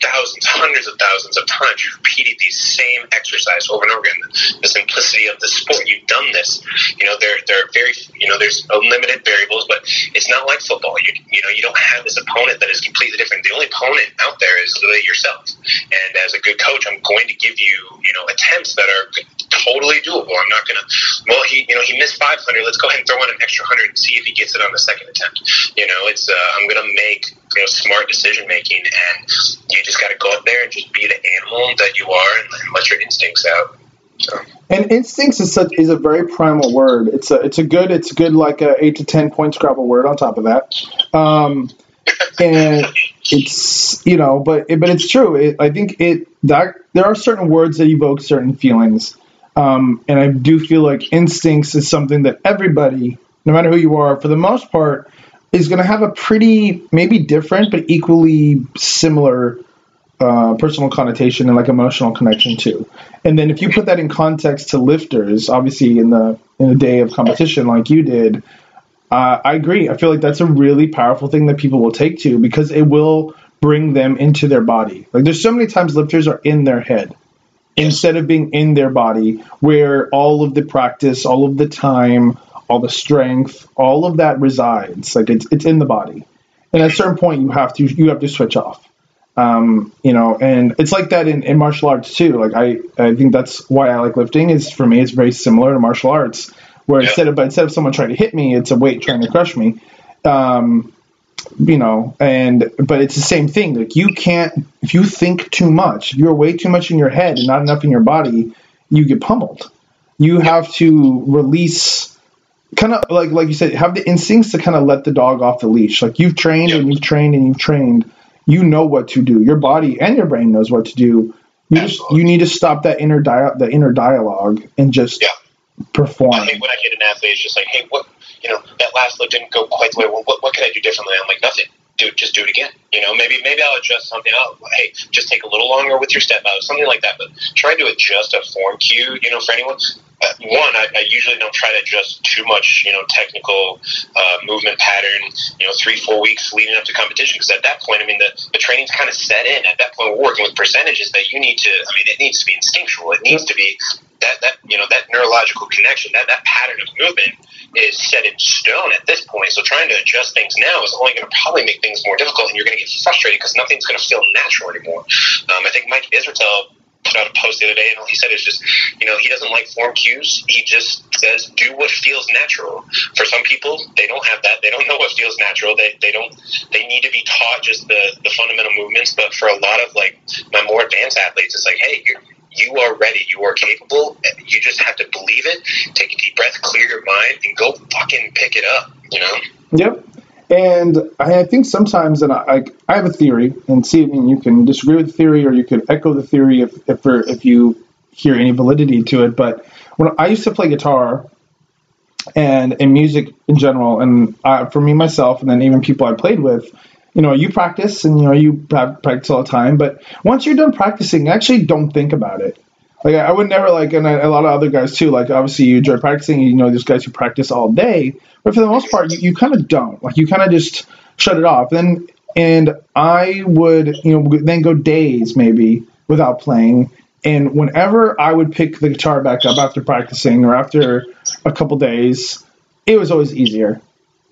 thousands, hundreds of thousands of times. You've repeated these same exercise over and over again. The simplicity of the sport. You've done this. You know, there, there are very, you know, there's unlimited variables, but it's not like football. You, you know, you don't have this opponent that is completely different. The only opponent out there is literally yourself. And as a good coach, I'm going to give you, you know, attempts that are totally doable. I'm not going to, well, he, you know, he missed 500. Let's go ahead and throw in an extra 100 and see if he gets it on the second attempt. You know, it's, uh, I'm going to make, you know, smart decision making and you just got to go out there and just be the animal that you are and, and let your instincts out. So. And instincts is such is a very primal word. It's a it's a good it's good like a eight to ten point Scrabble word on top of that. Um, and it's you know, but but it's true. It, I think it that there are certain words that evoke certain feelings, um, and I do feel like instincts is something that everybody, no matter who you are, for the most part, is going to have a pretty maybe different but equally similar uh, personal connotation and like emotional connection too. And then if you put that in context to lifters, obviously in the in a day of competition like you did, uh, I agree. I feel like that's a really powerful thing that people will take to because it will bring them into their body. Like there's so many times lifters are in their head instead of being in their body, where all of the practice, all of the time, all the strength, all of that resides. Like it's it's in the body. And at a certain point, you have to you have to switch off. Um, you know, and it's like that in, in martial arts too. Like I, I think that's why I like lifting. Is for me, it's very similar to martial arts where instead of but instead of someone trying to hit me, it's a weight trying to crush me. Um, you know, and but it's the same thing. Like you can't if you think too much, if you're way too much in your head and not enough in your body, you get pummeled. You have to release kind of like like you said, have the instincts to kind of let the dog off the leash. Like you've trained and you've trained and you've trained. You know what to do. Your body and your brain knows what to do. You just you need to stop that inner dia- the inner dialogue and just yeah. perform. I hate when I hit an athlete, it's just like, hey, what, you know, that last lift didn't go quite the way. Well, what, what can I do differently? I'm like, nothing. Dude, just do it again. You know, maybe maybe I'll adjust something out. Hey, just take a little longer with your step out, something like that. But trying to adjust a form cue, you know, for anyone, one, I, I, usually don't try to adjust too much, you know, technical uh, movement pattern, you know, three, four weeks leading up to competition. Because at that point, I mean, the, the training's kind of set in. At that point, we're working with percentages that you need to, I mean, it needs to be instinctual. It needs to be that that you know that neurological connection, that that pattern of movement is set in stone at this point. So trying to adjust things now is only going to probably make things more difficult, and you're going to get frustrated because nothing's going to feel natural anymore. Um, I think Mike Israetel put out a post the other day, and all he said is just, you know, he doesn't like form cues. He just says, do what feels natural. For some people, they don't have that. They don't know what feels natural. They, they don't. They need to be taught just the the fundamental movements. But for a lot of like my more advanced athletes, it's like, hey, you're you are ready. You are capable. You just have to believe it. Take a deep breath, clear your mind, and go fucking pick it up. You know. Yep. And I think sometimes, and I, I have a theory, and see, I mean, you can disagree with the theory, or you could echo the theory if if, if you hear any validity to it. But when I used to play guitar, and in music in general, and uh, for me myself, and then even people I played with, you know, you practice and you know you practice all the time, but once you're done practicing, actually don't think about it. Like I would never like, and a lot of other guys too. Like obviously you enjoy practicing. You know, there's guys who practice all day, but for the most part, you, you kind of don't. Like you kind of just shut it off. Then and I would you know then go days maybe without playing. And whenever I would pick the guitar back up after practicing or after a couple days, it was always easier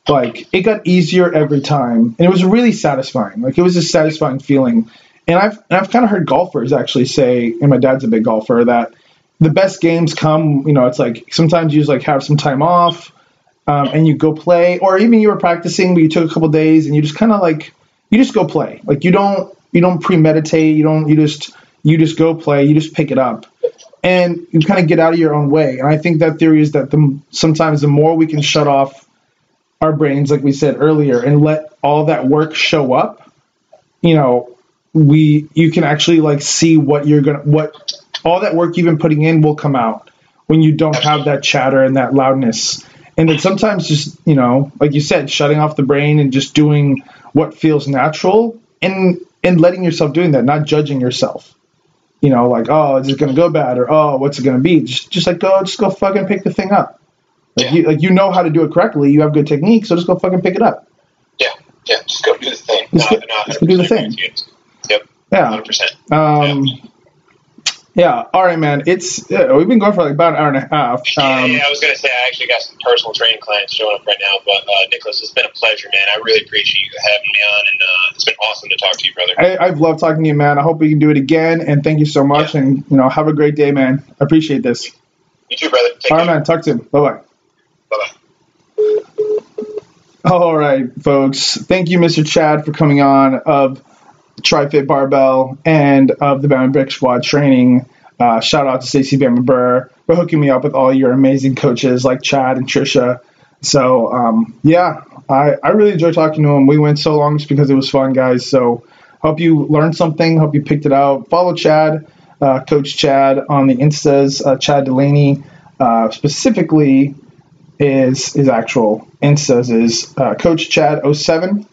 like it got easier every time, and it was really satisfying. Like it was a satisfying feeling. And I've and I've kind of heard golfers actually say, and my dad's a big golfer, that the best games come. You know, it's like sometimes you just like have some time off, um, and you go play, or even you were practicing, but you took a couple days, and you just kind of like you just go play. Like you don't you don't premeditate. You don't you just you just go play. You just pick it up, and you kind of get out of your own way. And I think that theory is that the sometimes the more we can shut off our brains, like we said earlier, and let all that work show up, you know, we you can actually like see what you're gonna what all that work you've been putting in will come out when you don't have that chatter and that loudness. And then sometimes just, you know, like you said, shutting off the brain and just doing what feels natural and and letting yourself doing that, not judging yourself. You know, like, oh, is it gonna go bad or oh, what's it gonna be? Just just like go just go fucking pick the thing up. Like Yeah. you like you know how to do it correctly, you have good technique, so just go fucking pick it up. Yeah, yeah, just go do the thing. Just No, go- no, just go do the 100% thing. You. Yeah. 100%. Um yeah, all right man. It's yeah, we've been going for like about an hour and a half. Yeah, Um yeah, I was going to say I actually got some personal training clients showing up right now, but uh, Nicholas, it's been a pleasure, man. I really appreciate you having me on, and uh, it's been awesome to talk to you, brother. I, I've loved talking to you, man. I hope we can do it again. And thank you so much. And you know, have a great day, man. I appreciate this. You too, brother. Take All right, care. man. Talk soon. Bye bye. Bye bye. All right, folks. Thank you, Mr. Chad, for coming on of TriFit Barbell and of the Bama Brick Squad training. Uh, shout out to Stacey Bama Burr for hooking me up with all your amazing coaches like Chad and Trisha. So, um, yeah, I, I really enjoyed talking to him. We went so long just because it was fun, guys. So, hope you learned something. Hope you picked it out. Follow Chad, uh, Coach Chad, on the Instas, uh, Chad Delaney. Uh, specifically, is his actual Instas is uh, Coach Chad 07.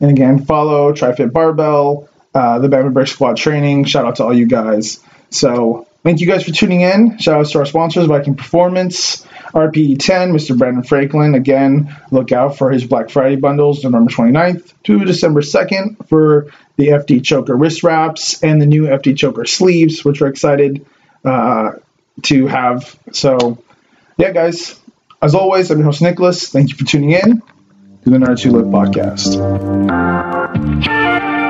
And again, follow TriFit Barbell, uh, the Bama Brick Squad training. Shout out to all you guys. So thank you guys for tuning in. Shout out to our sponsors, Viking Performance, RPE 10, Mr. Brandon Franklin. Again, look out for his Black Friday bundles, November 29th to December 2nd for the FD Choker wrist wraps and the new FD Choker sleeves, which we're excited uh, to have. So, yeah, guys, as always, I'm your host, Nicholas. Thank you for tuning in to the Nerd Who Live podcast.